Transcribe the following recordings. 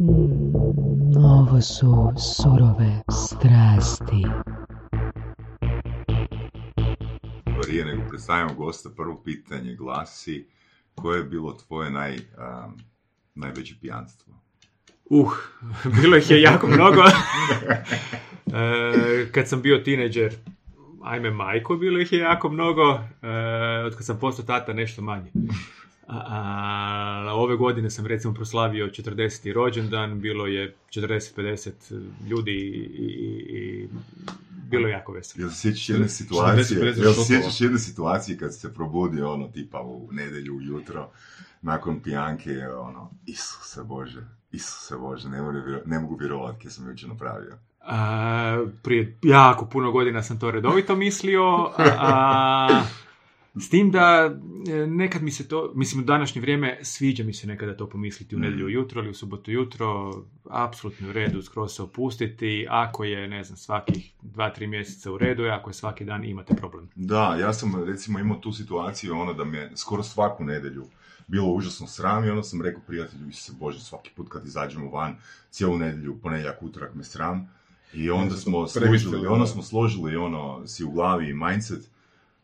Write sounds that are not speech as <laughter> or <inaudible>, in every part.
Mm, ovo su surove strasti. Prije nego predstavimo gosta, prvo pitanje glasi koje je bilo tvoje naj, um, najveće pijanstvo? Uh, <laughs> bilo ih je jako mnogo. <laughs> E, kad sam bio tineđer, ajme majko, bilo ih je jako mnogo. E, od kad sam postao tata, nešto manje. A, ove godine sam recimo proslavio 40. rođendan, bilo je 40-50 ljudi i, i, i bilo je jako veselo. Jel se sjećaš jedne situacije, 40-50 jel sjećaš jedne situacije kad se probudio ono tipa u nedjelju ujutro nakon pijanke ono Isuse Bože, Isuse Bože, ne, mogu ne mogu vjerovati kaj sam jučer napravio. A, prije jako puno godina sam to redovito mislio, a, s tim da e, nekad mi se to, mislim u današnje vrijeme sviđa mi se nekada to pomisliti u nedjelju jutro ili u subotu jutro, apsolutno u redu skroz se opustiti, ako je ne znam svakih dva, tri mjeseca u redu, ako je svaki dan imate problem. Da, ja sam recimo imao tu situaciju ono da me skoro svaku nedjelju bilo užasno sram i onda sam rekao prijatelju, Isuse Bože, svaki put kad izađemo van, cijelu nedjelju, ponedjeljak, utorak me sram. I onda smo ono. onda smo složili ono si u glavi mindset,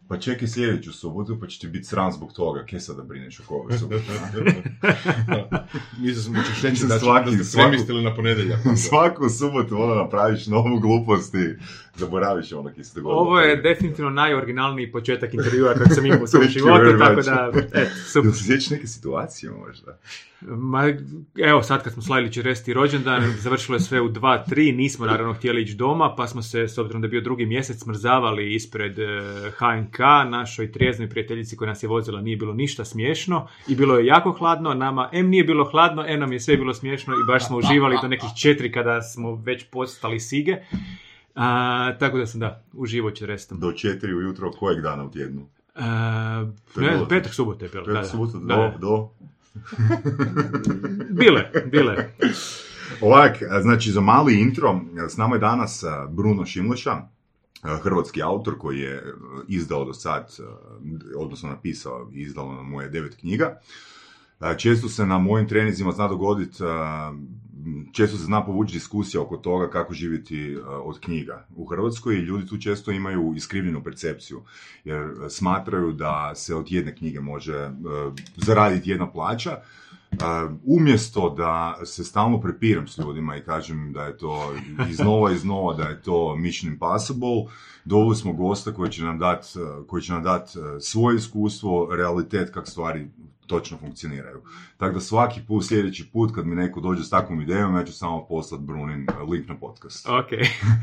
pa čekaj sljedeću subotu pa će ti biti sram zbog toga, kje sad <laughs> da brineš oko ove subote? Mislim da ćeš reći da, ste premislili na ponedjeljak. Svaku subotu ono napraviš novu glupost i zaboraviš ono kje se dogodilo. Ovo je definitivno najoriginalniji početak intervjua kojeg sam imao u svom <laughs> životu, tako da, eto, super. Jel neke situacije možda? Ma, evo sad kad smo slavili 40. rođendan, završilo je sve u 2-3, nismo naravno htjeli ići doma, pa smo se, s obzirom da je bio drugi mjesec, smrzavali ispred e, HNK, našoj trijeznoj prijateljici koja nas je vozila nije bilo ništa smiješno i bilo je jako hladno, nama M nije bilo hladno, M nam je sve bilo smiješno i baš smo uživali do nekih četiri kada smo već postali sige. A, tako da sam da, uživo 40. Do četiri ujutro kojeg dana u tjednu? A, ne, petak, subota je bilo. Petak, Da, do, da. do. <laughs> <laughs> Bile, bile. Ovak, znači za mali intro, s nama je danas Bruno Šimleša, hrvatski autor koji je izdao do sad, odnosno napisao i izdao na moje devet knjiga. Često se na mojim trenizima zna dogoditi, često se zna povući diskusija oko toga kako živjeti a, od knjiga u Hrvatskoj i ljudi tu često imaju iskrivljenu percepciju jer a, smatraju da se od jedne knjige može a, zaraditi jedna plaća umjesto da se stalno prepiram s ljudima i kažem da je to iznova iznova da je to Mission Impossible, doveli smo gosta koji će nam dati koji će nam dat e, svoje iskustvo, realitet kako stvari točno funkcioniraju. Tako da svaki put, sljedeći put kad mi neko dođe s takvom idejom, ja ću samo poslati Brunin link na podcast. Ok.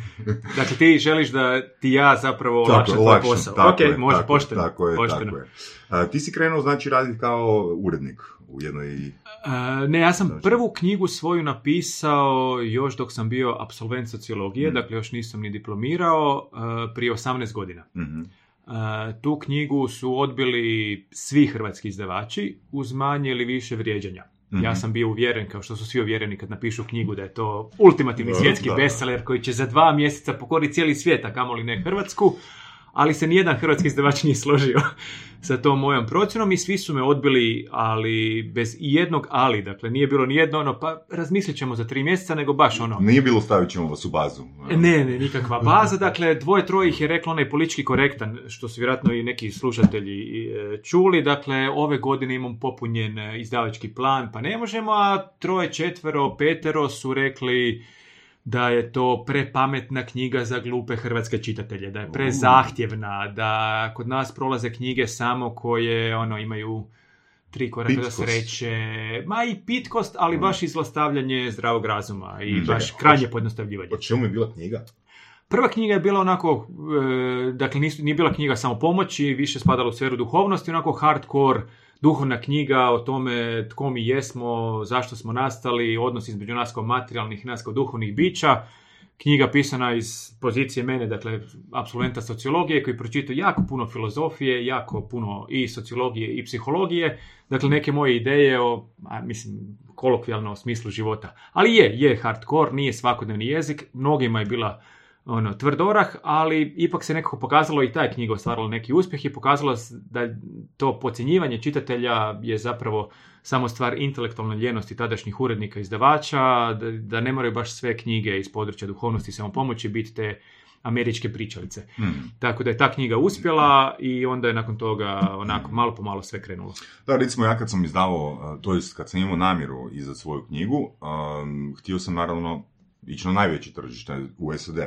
<laughs> dakle, ti želiš da ti ja zapravo olakšam tvoj posao. tako ok, je, može, tako je, pošteno. Tako je, pošteno. tako je. A, ti si krenuo znači raditi kao urednik u jednoj... A, ne, ja sam Znači. prvu knjigu svoju napisao još dok sam bio absolvent sociologije, Mm. dakle još nisam ni diplomirao, a, prije 18 godina. Mhm. A, tu knjigu su odbili svi hrvatski izdavači uz manje ili više vrijeđanja. Ja Mhm. sam bio uvjeren, kao što su svi uvjereni kad napišu knjigu, da je to ultimativni svjetski da. bestseller koji će za dva mjeseca pokoriti cijeli svijet, a kamoli ne Hrvatsku. Ali se nijedan hrvatski izdavač nije složio <laughs> sa tom mojom procjenom i svi su me odbili, ali bez i jednog ali. Dakle, nije bilo ni jedno ono, pa razmislit ćemo za tri mjeseca, nego baš ono, Nije bilo stavit ćemo vas u bazu. ne, ne, nikakva baza. Dakle, dvoje, troje ih je reklo onaj politički korektan, što su vjerojatno i neki slušatelji e, čuli. Dakle, ove godine imam popunjen e, izdavački plan, pa ne možemo, a troje, četvero, petero su rekli da je to prepametna knjiga za glupe hrvatske čitatelje, da je prezahtjevna, da kod nas prolaze knjige samo koje ono imaju tri koraka do Pitkost. sreće, ma i pitkost, ali baš i zlostavljanje zdravog razuma i Mm. baš krajnje pojednostavljivanje. O čemu je bila knjiga? Prva knjiga je bila onako, e, dakle nisu, nije bila knjiga samo pomoći, više spadala u sferu duhovnosti, onako hardcore duhovna knjiga o tome tko mi jesmo, zašto smo nastali, odnos između nas kao materijalnih i nas kao duhovnih bića. Knjiga pisana iz pozicije mene, dakle, absolventa sociologije, koji pročitao jako puno filozofije, jako puno i sociologije i psihologije. Dakle, neke moje ideje o, a, mislim, kolokvijalno o smislu života. Ali je, je hardcore, nije svakodnevni jezik. Mnogima je bila ono, tvrd orah, ali ipak se nekako pokazalo i ta je knjiga ostvarila neki uspjeh i pokazalo se da to podcjenjivanje čitatelja je zapravo samo stvar intelektualne ljenosti tadašnjih urednika i izdavača, da, da ne moraju baš sve knjige iz područja duhovnosti i samopomoći biti te američke pričalice. Mhm. Tako da je ta knjiga uspjela i onda je nakon toga onako malo po malo sve krenulo. Da, recimo ja kad sam izdavao, to jest kad sam imao namjeru izdati svoju knjigu, um, htio sam naravno ići na najveće tržište u SAD.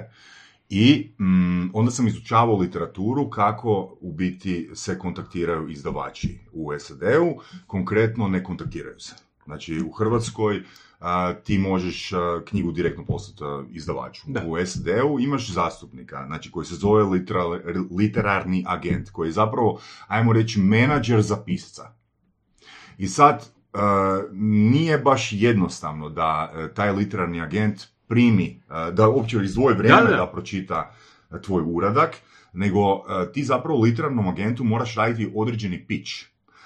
I mm, onda sam izučavao literaturu kako u biti se kontaktiraju izdavači u SAD-u, konkretno ne kontaktiraju se. Znači u Hrvatskoj a, ti možeš a, knjigu direktno poslati a, izdavaču. Da. U SAD-u imaš zastupnika, znači koji se zove litera- literarni agent, koji je zapravo, ajmo reći, menadžer za pisca. I sad, e, nije baš jednostavno da e, taj literarni agent primi, e, da uopće izdvoji vrijeme Da, da, da. pročita e, tvoj uradak, nego e, ti zapravo literarnom agentu moraš raditi određeni pitch.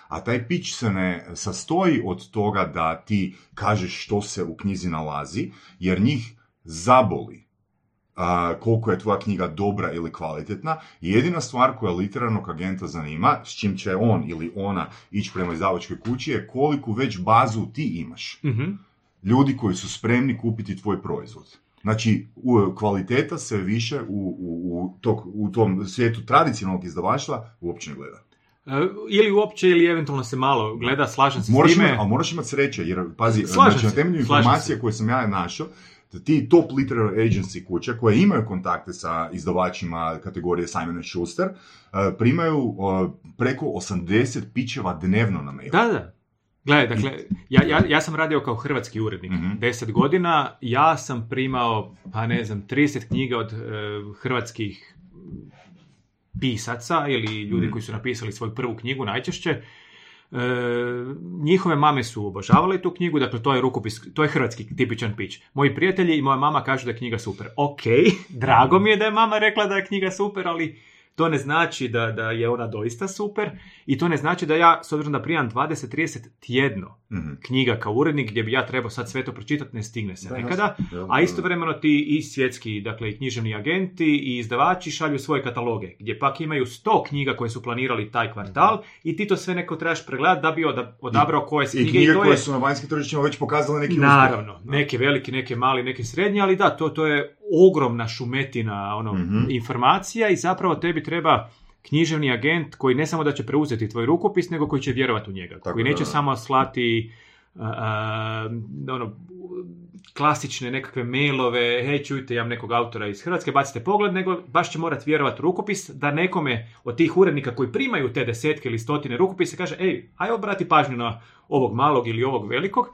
A taj pitch se ne sastoji od toga da ti kažeš što se u knjizi nalazi, jer njih zaboli koliko je tvoja knjiga dobra ili kvalitetna. Jedina stvar koja literarnog agenta zanima, s čim će on ili ona ići prema izdavačkoj kući, je koliku već bazu ti imaš. Mhm. Ljudi koji su spremni kupiti tvoj proizvod. Znači, u, kvaliteta se više u, u, u, tog, u tom svijetu tradicionalnog izdavaštva uopće ne gleda. E, Ili uopće, ili eventualno se malo gleda, slažem se Moraš s time. imat, ali moraš imati sreće, jer pazi, Slažem znači, na temelju se. koje sam ja našao, da ti top literary agency kuće koje imaju kontakte sa izdavačima kategorije Simon Schuster, eh, primaju eh, preko 80 pičeva dnevno na mail. Da, da. Gledaj, dakle, ja, ja, ja sam radio kao hrvatski urednik Mhm. 10 godina, ja sam primao, pa ne znam, 30 knjiga od e, hrvatskih pisaca ili ljudi Mhm. koji su napisali svoju prvu knjigu najčešće. E, njihove mame su obožavale tu knjigu, dakle to je rukopis, to je hrvatski tipičan pić. Moji prijatelji i moja mama kažu da je knjiga super. Ok, <laughs> drago mi je da je mama rekla da je knjiga super, ali to ne znači da, da je ona doista super i to ne znači da ja, s obzirom da primam 20-30 tjedno Mhm. knjiga kao urednik gdje bi ja trebao sad sve to pročitati, ne stigne se Da, nekada. jasno. A istovremeno ti i svjetski, dakle i književni agenti i izdavači šalju svoje kataloge, gdje pak imaju 100 knjiga koje su planirali taj kvartal i ti to sve neko trebaš pregledati da bi oda- odabrao koje I knjige. knjige to koje je, su na vanjskim tržištima već pokazale neki uspjeh. naravno, neke velike, neke mali, neke srednje, ali da, to, to je ogromna šumetina ono, Mhm. informacija i zapravo tebi treba književni agent koji ne samo da će preuzeti tvoj rukopis, nego koji će vjerovati u njega. Tako koji da, neće da. samo slati a, ono, klasične nekakve mailove, hej čujte, ja nekog autora iz Hrvatske, bacite pogled, nego baš će morati vjerovati rukopis da nekome od tih urednika koji primaju te desetke ili stotine rukopisa kaže, ej, aj obrati pažnju na ovog malog ili ovog velikog.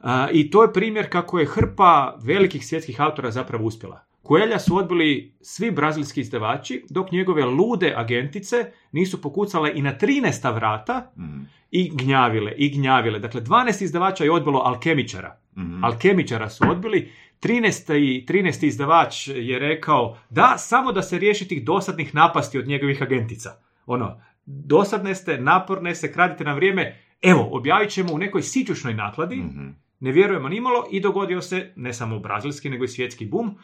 A, I to je primjer kako je hrpa velikih svjetskih autora zapravo uspjela. Coelha su odbili svi brazilski izdavači, dok njegove lude agentice nisu pokucale i na 13 vrata Mhm. i gnjavile, i gnjavile. Dakle, 12 izdavača je odbilo alkemičara. Mhm. Alkemičara su odbili. 13. i 13. izdavač je rekao da, samo da se riješi tih dosadnih napasti od njegovih agentica. Ono, dosadne ste, naporne ste, kradite nam vrijeme. Evo, objavit ćemo u nekoj sićušnoj nakladi, Mhm. ne vjerujemo nimalo i dogodio se ne samo brazilski nego i svjetski bum.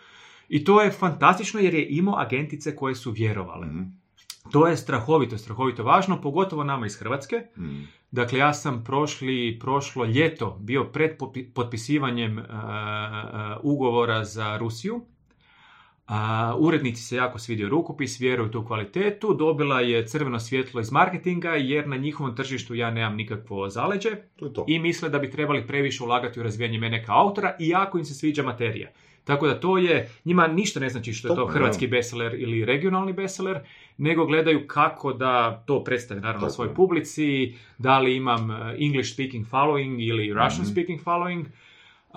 I to je fantastično jer je imao agentice koje su vjerovale. Mhm. To je strahovito, strahovito važno, pogotovo nama iz Hrvatske. Mhm. Dakle, ja sam prošli, prošlo ljeto bio pred potpisivanjem uh, uh, ugovora za Rusiju. Urednici se jako svidio rukopis, vjeruju u tu kvalitetu, dobila je crveno svjetlo iz marketinga jer na njihovom tržištu ja nemam nikakvo zaleđe To je to. i misle da bi trebali previše ulagati u razvijanje mene kao autora, iako im se sviđa materija. Tako da to je, njima ništa ne znači što je to hrvatski da. bestseller ili regionalni bestseller, nego gledaju kako da to predstave naravno Tako je. publici, da li imam uh, English speaking following ili Russian Mhm. speaking following.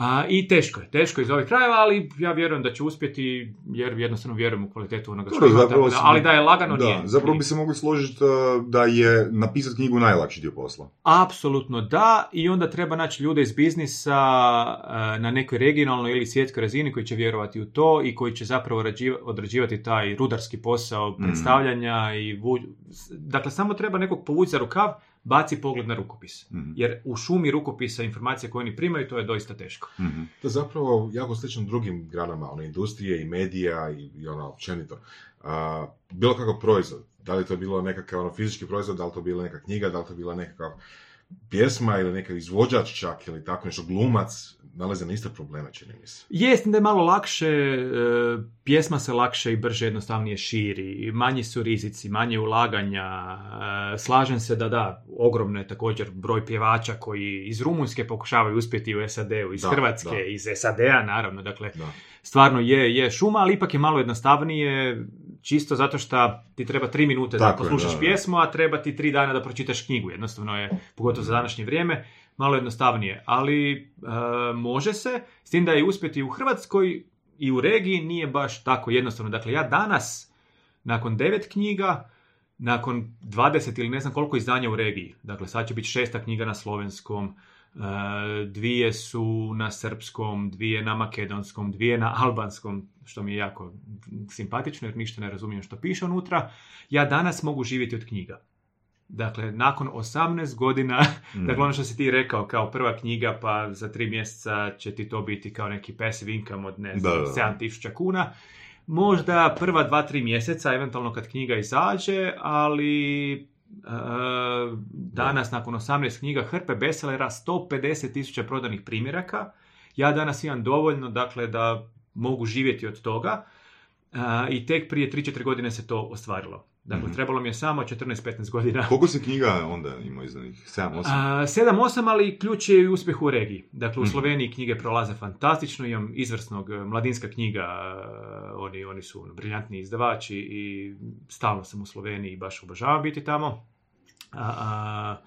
A, I teško je, teško je iz ovih krajeva, ali ja vjerujem da će uspjeti, jer jednostavno vjerujem u kvalitetu onoga što ima, da- ali da je lagano da, nije. zapravo bi se mogli složiti uh, da je napisati knjigu najlakši dio posla. Apsolutno da, i onda treba naći ljude iz biznisa e, na nekoj regionalnoj ili svjetskoj razini koji će vjerovati u to i koji će zapravo rađiva- odrađivati taj rudarski posao Mhm. predstavljanja i vu- dakle samo treba nekog povući za rukav, baci pogled na rukopis. Mhm. Jer u šumi rukopisa informacije koje oni primaju, to je doista teško. Mhm. To je zapravo jako slično drugim granama, ono, industrije i medija i, i ono, općenito. A, bilo kakav proizvod, da li to bilo nekakav ono, fizički proizvod, da li to bila neka knjiga, da li to bila nekakav pjesma ili neki izvođač čak ili tako nešto, glumac, nalaze na iste probleme, čini mi se. Jest da je malo lakše, e, pjesma se lakše i brže jednostavnije širi, manji su rizici, manje ulaganja, e, slažem se da da, ogromno je također broj pjevača koji iz Rumunjske pokušavaju uspjeti u SAD-u, iz Da, Hrvatske, da. iz SAD-a naravno, dakle Da. stvarno je, je šuma, ali ipak je malo jednostavnije, čisto zato što ti treba tri minute da Tako je, poslušaš da. pjesmu, a treba ti tri dana da pročitaš knjigu. Jednostavno je, pogotovo za današnje vrijeme, malo jednostavnije. Ali e, može se, s tim da je uspjeti u Hrvatskoj i u regiji nije baš tako jednostavno. Dakle, ja danas, nakon devet knjiga, nakon 20 ili ne znam koliko izdanja u regiji, dakle sad će biti šesta knjiga na slovenskom, dvije su na srpskom, dvije na makedonskom, dvije na albanskom, što mi je jako simpatično jer ništa ne razumijem što piše unutra. Ja danas mogu živjeti od knjiga. Dakle, nakon 18 godina, Mhm. dakle ono što si ti rekao, kao prva knjiga, pa za tri mjeseca će ti to biti kao neki passive income od ne znam, Da, da, da. 7000 kuna. Možda prva dva, tri mjeseca, eventualno kad knjiga izađe, ali e, danas nakon 18 knjiga hrpe bestsellera, 150 tisuća prodanih primjeraka. Ja danas imam dovoljno, dakle, da mogu živjeti od toga. e, I tek prije 3-4 godine se to ostvarilo. Dakle, Mhm. trebalo mi je samo 14-15 godina. Koliko se knjiga onda ima izdanih? 7-8? A, 7-8, ali ključ je i uspjeh u regiji. Dakle, u Mhm. Sloveniji knjige prolaze fantastično, imam izvrsnog e, mladinska knjiga, e, oni, oni su ono, briljantni izdavači i stalno sam u Sloveniji i baš obožavam biti tamo. A, a,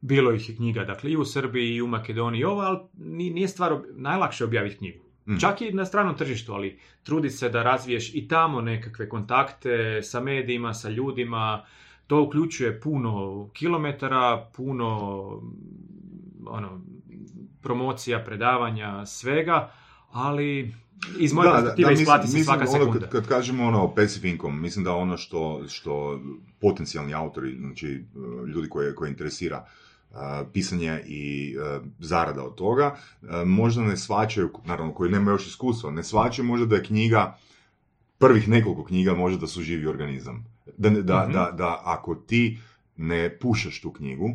bilo ih je knjiga, dakle, i u Srbiji i u Makedoniji i ovo, ali ni- nije stvar, najlakše objaviti knjigu. Mhm. Čak i na stranom tržištu, ali trudi se da razviješ i tamo nekakve kontakte sa medijima, sa ljudima. To uključuje puno kilometara, puno ono, promocija, predavanja, svega, ali iz moje perspektive isplati se mislim svaka ono, sekunda. Kad, kad kažemo ono passive income, mislim da ono što, što potencijalni autori, znači ljudi koje, koje interesira pisanje i uh, zarada od toga, uh, možda ne svačaju, naravno koji nemaju još iskustva, ne svačaju možda da je knjiga, prvih nekoliko knjiga možda da su živi organizam. Da, da, Mhm. da, da ako ti ne pušaš tu knjigu,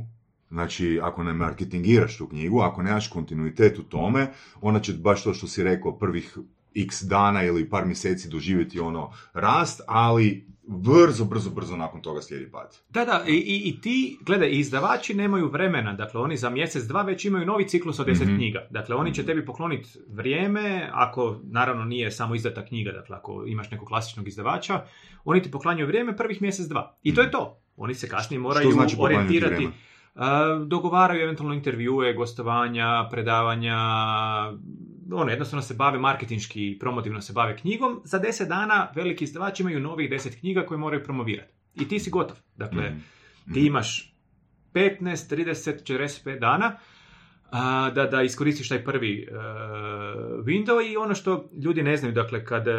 Znači, ako ne marketingiraš tu knjigu, ako nemaš kontinuitet u tome, ona će baš to što si rekao, prvih x dana ili par mjeseci doživjeti ono rast, ali brzo, brzo, brzo nakon toga slijedi pad. Da, da, i, i, ti, gledaj, izdavači nemaju vremena, dakle oni za mjesec, dva već imaju novi ciklus od deset Mhm. knjiga. Dakle, oni će tebi pokloniti vrijeme, ako naravno nije samo izdata knjiga, dakle ako imaš nekog klasičnog izdavača, oni ti poklanjaju vrijeme prvih mjesec, dva. I to je to. Oni se kasnije moraju znači orijentirati. A, dogovaraju eventualno intervjue, gostovanja, predavanja, ono, jednostavno se bave marketinški i promotivno se bave knjigom. Za deset dana veliki izdavači imaju novih deset knjiga koje moraju promovirati. I ti si gotov. Dakle, Mhm. ti imaš 15, 30, 45 dana a, da, da iskoristiš taj prvi e, window i ono što ljudi ne znaju, dakle, kad, e, e,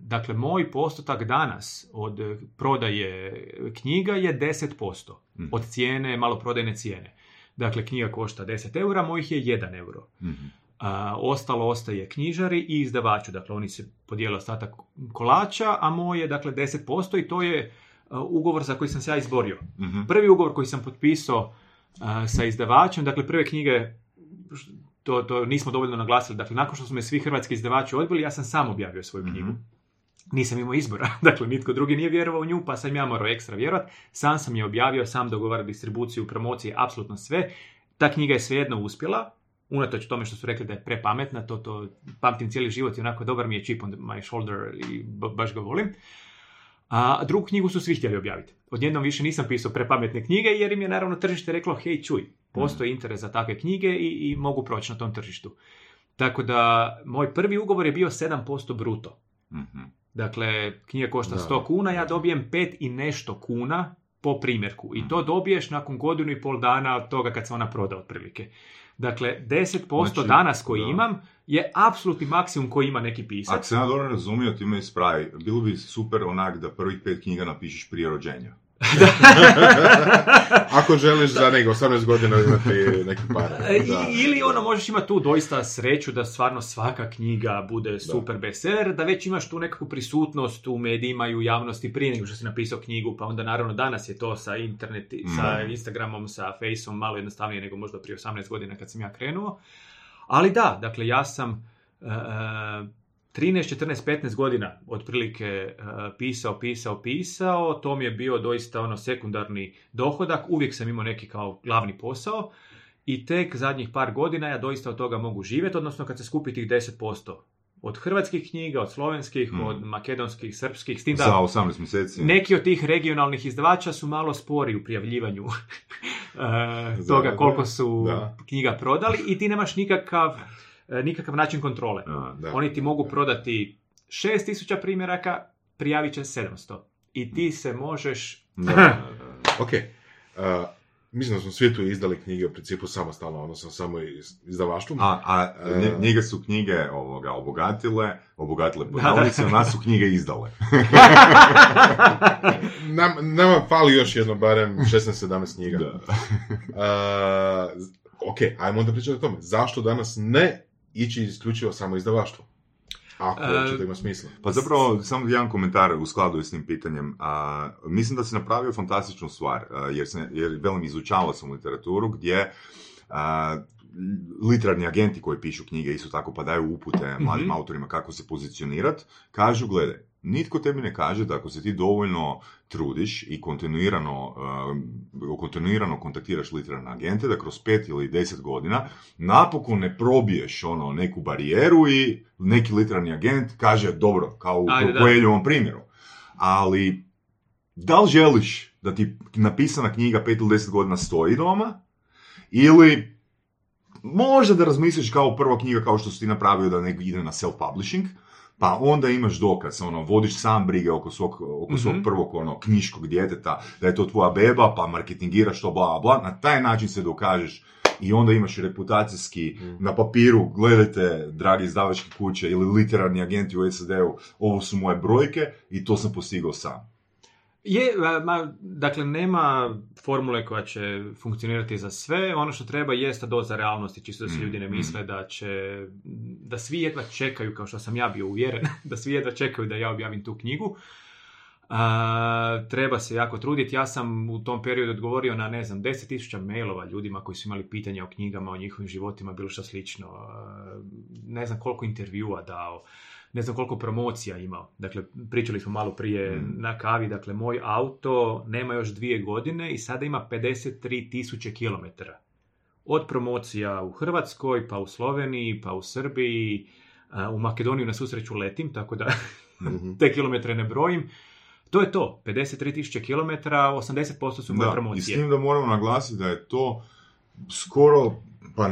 dakle, moj postotak danas od prodaje knjiga je 10% Mhm. od cijene, maloprodajne cijene. Dakle, knjiga košta 10 eura, mojih je 1 euro. Mhm. A, ostalo ostaje knjižari i izdavaču. Dakle, oni se podijele ostatak kolača, a moj je, dakle, 10% i to je a, ugovor za koji sam se ja izborio. Mhm. Prvi ugovor koji sam potpisao a, sa izdavačem, dakle, prve knjige, to, to nismo dovoljno naglasili, dakle, nakon što su me svi hrvatski izdavači odbili, ja sam sam objavio svoju knjigu. Mhm. Nisam imao izbora, <laughs> dakle, nitko drugi nije vjerovao u nju, pa sam ja morao ekstra vjerovat. Sam sam je objavio, sam dogovarao distribuciju, promocije, apsolutno sve. Ta knjiga je svejedno uspjela, unatoč tome što su rekli da je prepametna, to, to pamtim cijeli život i onako dobar mi je chip on my shoulder i ba- baš ga volim. A drugu knjigu su svi htjeli objaviti. Odjednom više nisam pisao prepametne knjige jer im je naravno tržište reklo hej čuj, postoji interes za takve knjige i, i mogu proći na tom tržištu. Tako da moj prvi ugovor je bio 7% bruto. Mhm. Dakle, knjiga košta Da. 100 kuna, ja dobijem 5 i nešto kuna po primjerku. I to dobiješ nakon godinu i pol dana od toga kad se ona proda otprilike. Dakle, 10% Znači, danas koji da. imam je apsolutni maksimum koji ima neki pisac. Ako sam ja dobro razumio, ti me ispravi, bilo bi super onak da prvih pet knjiga napišeš prije rođenja. <laughs> Ako želiš za nego 18 godina imati neki par. E, Da. Ili ono, možeš imati tu doista sreću da stvarno svaka knjiga bude super bestseller, da već imaš tu nekakvu prisutnost u medijima i u javnosti prije nego što si napisao knjigu, pa onda naravno danas je to sa internet, sa Mm. Instagramom, sa Faceom malo jednostavnije nego možda prije 18 godina kad sam ja krenuo. Ali da, dakle ja sam e, 13, 14, 15 godina otprilike e, pisao, pisao, pisao, to mi je bio doista ono sekundarni dohodak, uvijek sam imao neki kao glavni posao i tek zadnjih par godina ja doista od toga mogu živjeti, odnosno kad se skupi tih 10% od hrvatskih knjiga, od slovenskih, Mm. od makedonskih, srpskih, s tim da Za 18 mjeseci. neki od tih regionalnih izdavača su malo spori u prijavljivanju <laughs> e, Za- toga koliko su da. knjiga prodali i ti nemaš nikakav, nikakav način kontrole. A, Da. Oni ti mogu prodati 6000 primjeraka, prijavit će 700. I ti se možeš... da. <laughs> Ok. Uh, mislim da smo svi tu izdali knjige u principu samostalno, odnosno samo iz izdavaštvom. A, a E. nje- njega su knjige ovoga, obogatile, obogatile po Da, da. navodnicima, nas su knjige izdale. <laughs> Nam, nama fali još jedno, barem 16-17 knjiga. Da. Uh, ok, ajmo onda pričati o tome. Zašto danas ne ići isključivo samo izdavaštvo? Ako E, uopće to ima smisla. Pa zapravo, samo jedan komentar u skladu s tim pitanjem. A, mislim da si napravio fantastičnu stvar, a, jer, sam, jer velim, izučavao sam literaturu gdje a, literarni agenti koji pišu knjige isto tako pa daju upute mladim Mhm. autorima kako se pozicionirat, kažu, gledaj, nitko tebi ne kaže da ako se ti dovoljno trudiš i kontinuirano, uh, kontinuirano kontaktiraš literarne agente, da kroz pet ili deset godina napokon ne probiješ ono neku barijeru i neki literarni agent kaže, dobro, kao u. Coelhovom primjeru. Ali, da li želiš da ti napisana knjiga pet ili deset godina stoji doma, ili možda da razmisliš kao prva knjiga kao što si ti napravio da ide na self-publishing, pa onda imaš dokaz, ono, vodiš sam brige oko svog, oko svog Mhm. prvog ono, knjiškog djeteta, da je to tvoja beba, pa marketingiraš to, bla, bla, na taj način se dokažeš i onda imaš reputacijski Mhm. na papiru, gledajte, dragi izdavačke kuće ili literarni agenti u SAD-u, ovo su moje brojke i to sam postigao sam. Je, a, ma, dakle, nema formule koja će funkcionirati za sve. Ono što treba jest ta doza realnosti, čisto da se Mm, ljudi ne mm. misle da će, da svi jedva čekaju, kao što sam ja bio uvjeren, <laughs> da svi jedva čekaju da ja objavim tu knjigu. A, treba se jako truditi. Ja sam u tom periodu odgovorio na, ne znam, 10.000 mailova ljudima koji su imali pitanja o knjigama, o njihovim životima, bilo što slično. A, ne znam koliko intervjua dao ne znam koliko promocija imao. Dakle, pričali smo malo prije Mm. na kavi, dakle, moj auto nema još dvije godine i sada ima 53 tisuće kilometara. Od promocija u Hrvatskoj, pa u Sloveniji, pa u Srbiji, u Makedoniju na susreću letim, tako da <laughs> Mhm. te kilometre ne brojim. To je to, 53 tisuće kilometara, 80% su moje Da, i s promocije. tim da moramo naglasiti da je to skoro, pa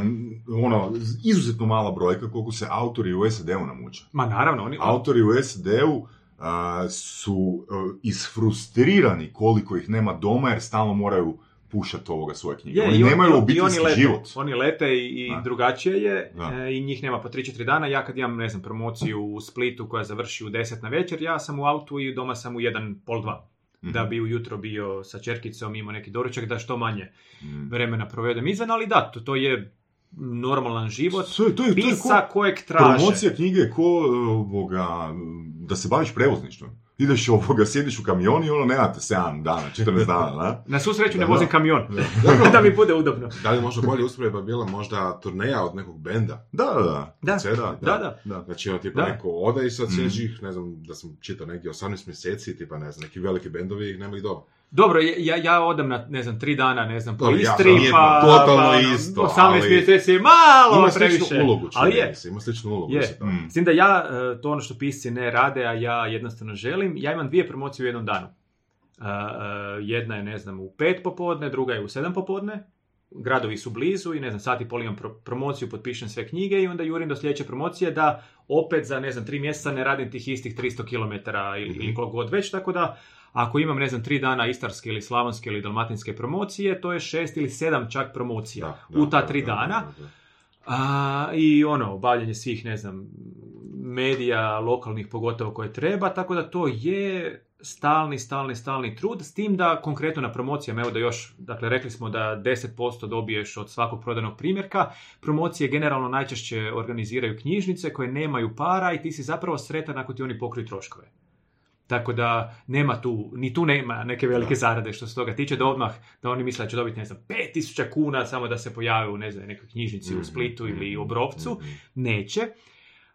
ono, izuzetno mala brojka koliko se autori u SAD-u namuče. Ma naravno, oni... Autori u SAD-u a, su a, isfrustrirani koliko ih nema doma jer stalno moraju pušati ovoga svoje knjige. Je, oni i on- nemaju i obiteljski oni lete. život. Oni lete i, i drugačije je e, i njih nema po 3-4 dana. Ja kad imam, ne znam, promociju u Splitu koja završi u 10 na večer, ja sam u autu i doma sam u 1, pol 2. Da Mhm. bi ujutro bio sa čerkicom, imao neki doručak, da što manje Mhm. vremena provedem izvan, ali da, to, to je normalan život. To je, to je, to je Pisa ko, kojeg traže. promocija knjige ko ovoga, da se baviš prevozništvom. Ideš ovoga, sjediš u kamion i ono nemate 7 dana, 14 dana, da? Na svu sreću ne vozim kamion. Da, <laughs> da mi bude udobno. Da li možda bolje usporedba bila možda turneja od nekog benda? da, da. Da, da, da. da. Znači, ono, tipa Da. neko ode i sad Mhm. sljedećih, ne znam, da sam čitao negdje 18 mjeseci, tipa, ne znam, neki veliki bendovi ih nema ih doma. Dobro, ja, ja odem na, ne znam, tri dana, ne znam, po Istri, nije pa... totalno pa, isto, 18 ali- mjeseci je malo Ima previše. sličnu ulogu, čini ali je. ima sličnu ulogu. Je. Mm. S tim da ja, e, to ono što pisci ne rade, a ja jednostavno želim, ja imam dvije promocije u jednom danu. E, e, jedna je, ne znam, u pet popodne, druga je u sedam popodne. Gradovi su blizu i ne znam, sat i pol imam pro- promociju, potpišem sve knjige i onda jurim do sljedeće promocije da opet za, ne znam, tri mjeseca ne radim tih istih 300 km ili, Mhm. ili koliko god već, tako da ako imam, ne znam, tri dana istarske ili slavonske ili dalmatinske promocije, to je šest ili sedam čak promocija Da, da, u ta tri da, dana. da, da. A, I ono, obavljanje svih, ne znam, medija, lokalnih pogotovo koje treba, tako da to je stalni, stalni, stalni trud, s tim da konkretno na promocijama, evo da još, dakle rekli smo da 10% dobiješ od svakog prodanog primjerka, promocije generalno najčešće organiziraju knjižnice koje nemaju para i ti si zapravo sretan ako ti oni pokriju troškove. Tako da nema tu, ni tu nema neke velike zarade što se toga tiče, da odmah, da oni misle da će dobiti, ne znam, 5000 kuna samo da se pojave u, ne znam, nekoj knjižnici u Splitu ili u Obrovcu. Neće.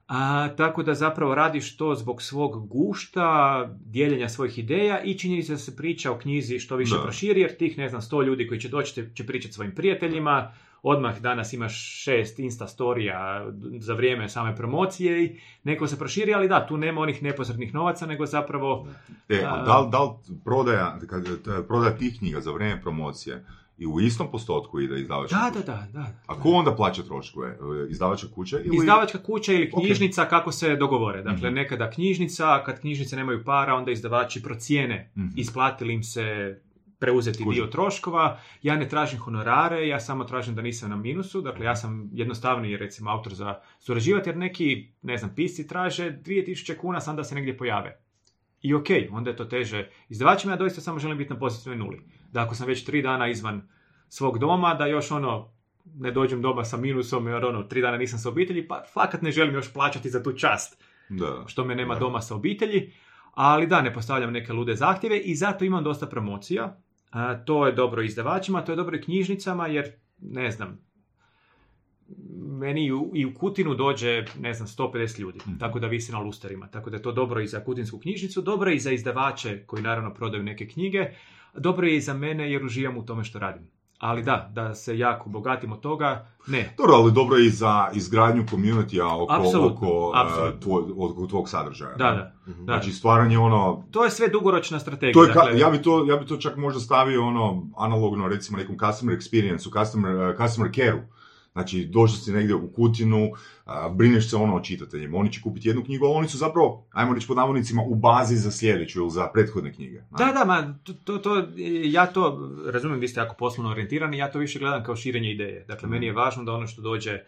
A, tako da zapravo radiš to zbog svog gušta, dijeljenja svojih ideja i činjenica da se priča o knjizi što više Da. proširi, jer tih, ne znam, sto ljudi koji će doći će, će pričati svojim prijateljima, odmah danas imaš šest Insta storija za vrijeme same promocije i neko se proširi, ali da, tu nema onih neposrednih novaca, nego zapravo E, A- da li, da li prodaja, prodaja tih knjiga za vrijeme promocije i u istom postotku ide izdavačka Da, kuća? da, da, da. A ko onda plaća troškove? E, Izdavačka kuća ili... Izdavačka kuća ili knjižnica kako se dogovore. Dakle, Mhm. nekada knjižnica, kad knjižnice nemaju para, onda izdavači procijene Mhm. isplatili im se preuzeti Kužim. dio troškova. Ja ne tražim honorare, ja samo tražim da nisam na minusu. Dakle, ja sam jednostavniji, recimo, autor za surađivati, jer neki, ne znam, pisci traže 2000 kuna sam da se negdje pojave. I ok, onda je to teže izdavačima, ja doista samo želim biti na pozitivnoj nuli. Da ako sam već tri dana izvan svog doma, da još ono, ne dođem doma sa minusom, jer ono, tri dana nisam sa obitelji, pa fakat ne želim još plaćati za tu čast Da. što me nema Da. doma sa obitelji, ali da, ne postavljam neke lude zahtjeve i zato imam dosta promocija. A, to je dobro izdavačima, to je dobro i knjižnicama, jer, ne znam, meni i u, i u Kutinu dođe, ne znam, 150 ljudi, Mhm. tako da visi na lusterima. Tako da je to dobro i za Kutinsku knjižnicu, dobro je i za izdavače koji naravno prodaju neke knjige, dobro je i za mene jer uživam u tome što radim. Ali da, da se jako bogatim od toga, ne. Dobro, ali dobro je i za izgradnju community oko, Apsolutno, oko, e, apsolutno. tvoj, oko tvog sadržaja. Da, da. Mhm. Znači, stvaranje ono... To je sve dugoročna strategija. To je ka- dakle- ja, bi to, ja bi to čak možda stavio ono, analogno, recimo, nekom customer experience, customer, uh, customer care-u. Znači, došao si negdje u Kutinu, a, brineš se ono o čitateljima. Oni će kupiti jednu knjigu, ali oni su zapravo, ajmo reći pod navodnicima, u bazi za sljedeću ili za prethodne knjige. Da, da, ma, to, to, ja to, razumijem, vi ste jako poslovno orijentirani, ja to više gledam kao širenje ideje. Dakle, meni je važno da ono što dođe,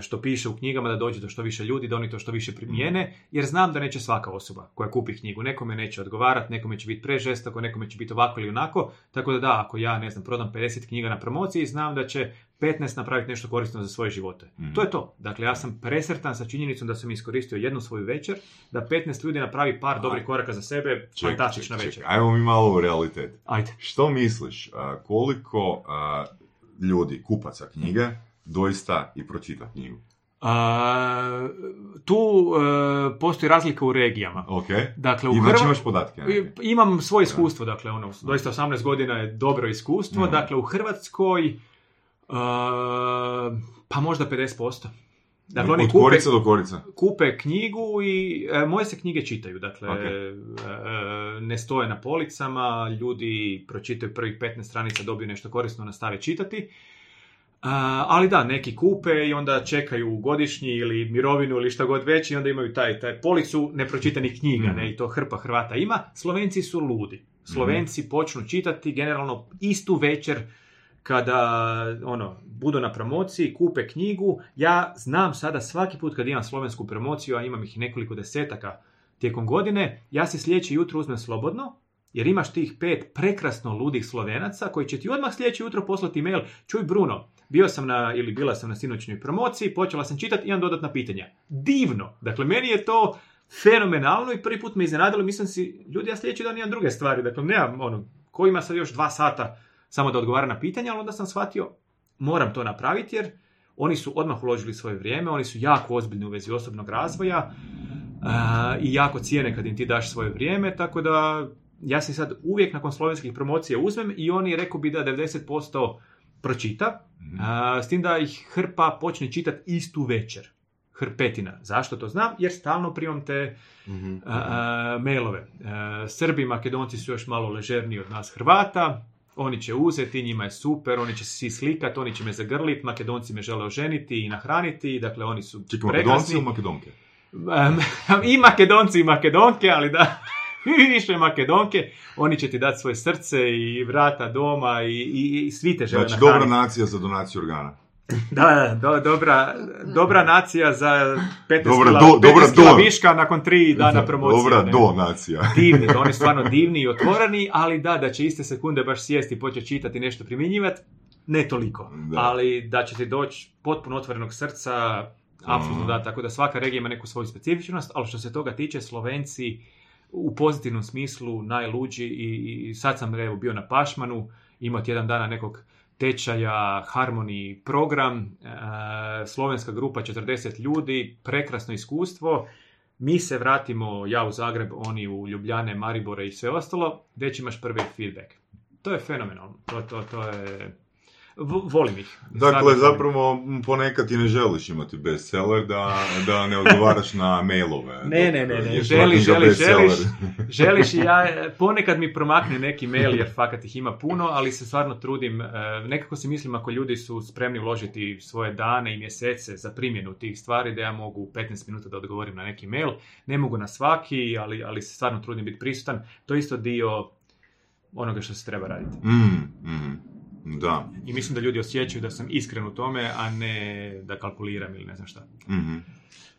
što piše u knjigama, da dođe do što više ljudi, da oni to što više primijene, jer znam da neće svaka osoba koja kupi knjigu. Nekome neće odgovarati, nekome će biti prežestoko, nekome će biti ovako ili onako, tako da da, ako ja, ne znam, prodam 50 knjiga na promociji, znam da će 15 napraviti nešto korisno za svoje živote. Mhm. To je to. Dakle, ja sam presretan sa činjenicom da sam iskoristio jednu svoju večer, da 15 ljudi napravi par dobrih koraka za sebe, Čekaj, fantastična čekaj, večer. Ajmo mi malo u realitet. Ajde. Što misliš, koliko ljudi, kupaca knjige, doista i pročita knjigu? A, tu e, postoji razlika u regijama. Ok. Dakle, u I znači Hrva- imaš podatke. neke? Imam svoje iskustvo, dakle, ono, doista 18 godina je dobro iskustvo. Mhm. Dakle, u Hrvatskoj, e, pa možda 50%. Dakle, oni Od kupe, korica do korica. kupe knjigu i e, moje se knjige čitaju. Dakle, Ok. e, ne stoje na policama, ljudi pročitaju prvih 15 stranica, dobiju nešto korisno, nastave čitati. A, ali da, neki kupe i onda čekaju godišnji ili mirovinu ili šta god već i onda imaju taj, taj policu nepročitanih knjiga, Mhm. ne, i to hrpa Hrvata ima. Slovenci su ludi. Slovenci počnu čitati generalno istu večer kada ono, budu na promociji, kupe knjigu. Ja znam sada svaki put kad imam slovensku promociju, a imam ih nekoliko desetaka tijekom godine, ja se sljedeće jutro uzmem slobodno, jer imaš tih pet prekrasno ludih slovenaca koji će ti odmah sljedeće jutro poslati mail, čuj Bruno, bio sam na, ili bila sam na sinoćnoj promociji, počela sam čitati, imam dodatna pitanja. Divno! Dakle, meni je to fenomenalno i prvi put me iznenadilo, mislim si, ljudi, ja sljedeći dan imam druge stvari, dakle, nemam ono, ko ima sad još dva sata samo da odgovara na pitanja, ali onda sam shvatio, moram to napraviti jer oni su odmah uložili svoje vrijeme, oni su jako ozbiljni u vezi osobnog razvoja i jako cijene kad im ti daš svoje vrijeme, tako da ja se sad uvijek nakon slovenskih promocija uzmem i oni rekao bi da 90% pročita, Mhm. a, s tim da ih hrpa počne čitati istu večer. Hrpetina. Zašto to znam? Jer stalno primam te Mhm. a, a, mailove. A, Srbi i Makedonci su još malo ležerniji od nas Hrvata. Oni će uzeti, njima je super, oni će se svi slikati, oni će me zagrlit, Makedonci me žele oženiti i nahraniti, dakle oni su Čekaj. Makedonci ili Makedonke? Um, <laughs> I Makedonci i Makedonke, ali da, <laughs> više Makedonke, oni će ti dati svoje srce i vrata doma i, i, i svi te žele Znači, nahraniti. dobra nacija za donaciju organa. <laughs> Da, da, do- dobra, dobra nacija za 15 Dobra kila, do- 15 dobra kila do. viška nakon tri dana promocije. Dobra ne. donacija. <laughs> divni, oni su stvarno divni i otvoreni, ali da, da će iste sekunde baš sjesti i početi čitati nešto primjenjivati, ne toliko. Da. Ali da će ti doći potpuno otvorenog srca, apsolutno Mhm. da, tako da svaka regija ima neku svoju specifičnost, ali što se toga tiče, Slovenci u pozitivnom smislu najluđi i, i sad sam evo bio na Pašmanu, imao tjedan dana nekog tečaja, Harmony program, e, slovenska grupa 40 ljudi, prekrasno iskustvo, mi se vratimo, ja u Zagreb, oni u Ljubljane, Maribore i sve ostalo, već imaš prvi feedback. To je fenomenalno, to, to, to je... Volim ih. Dakle, zapravo ponekad ti ne želiš imati bestseller da, da ne odgovaraš na mailove. <laughs> Ne, ne, ne, ne, želiš, želiš, želiš, <laughs> želiš i ja, ponekad mi promakne neki mail jer fakat ih ima puno, ali se stvarno trudim, e, nekako si mislim ako ljudi su spremni uložiti svoje dane i mjesece za primjenu tih stvari, da ja mogu u 15 minuta da odgovorim na neki mail, ne mogu na svaki, ali, ali se stvarno trudim biti prisutan, to je isto dio onoga što se treba raditi. Mm, mm, da. I mislim da ljudi osjećaju da sam iskren u tome, a ne da kalkuliram ili ne znam šta. Mhm.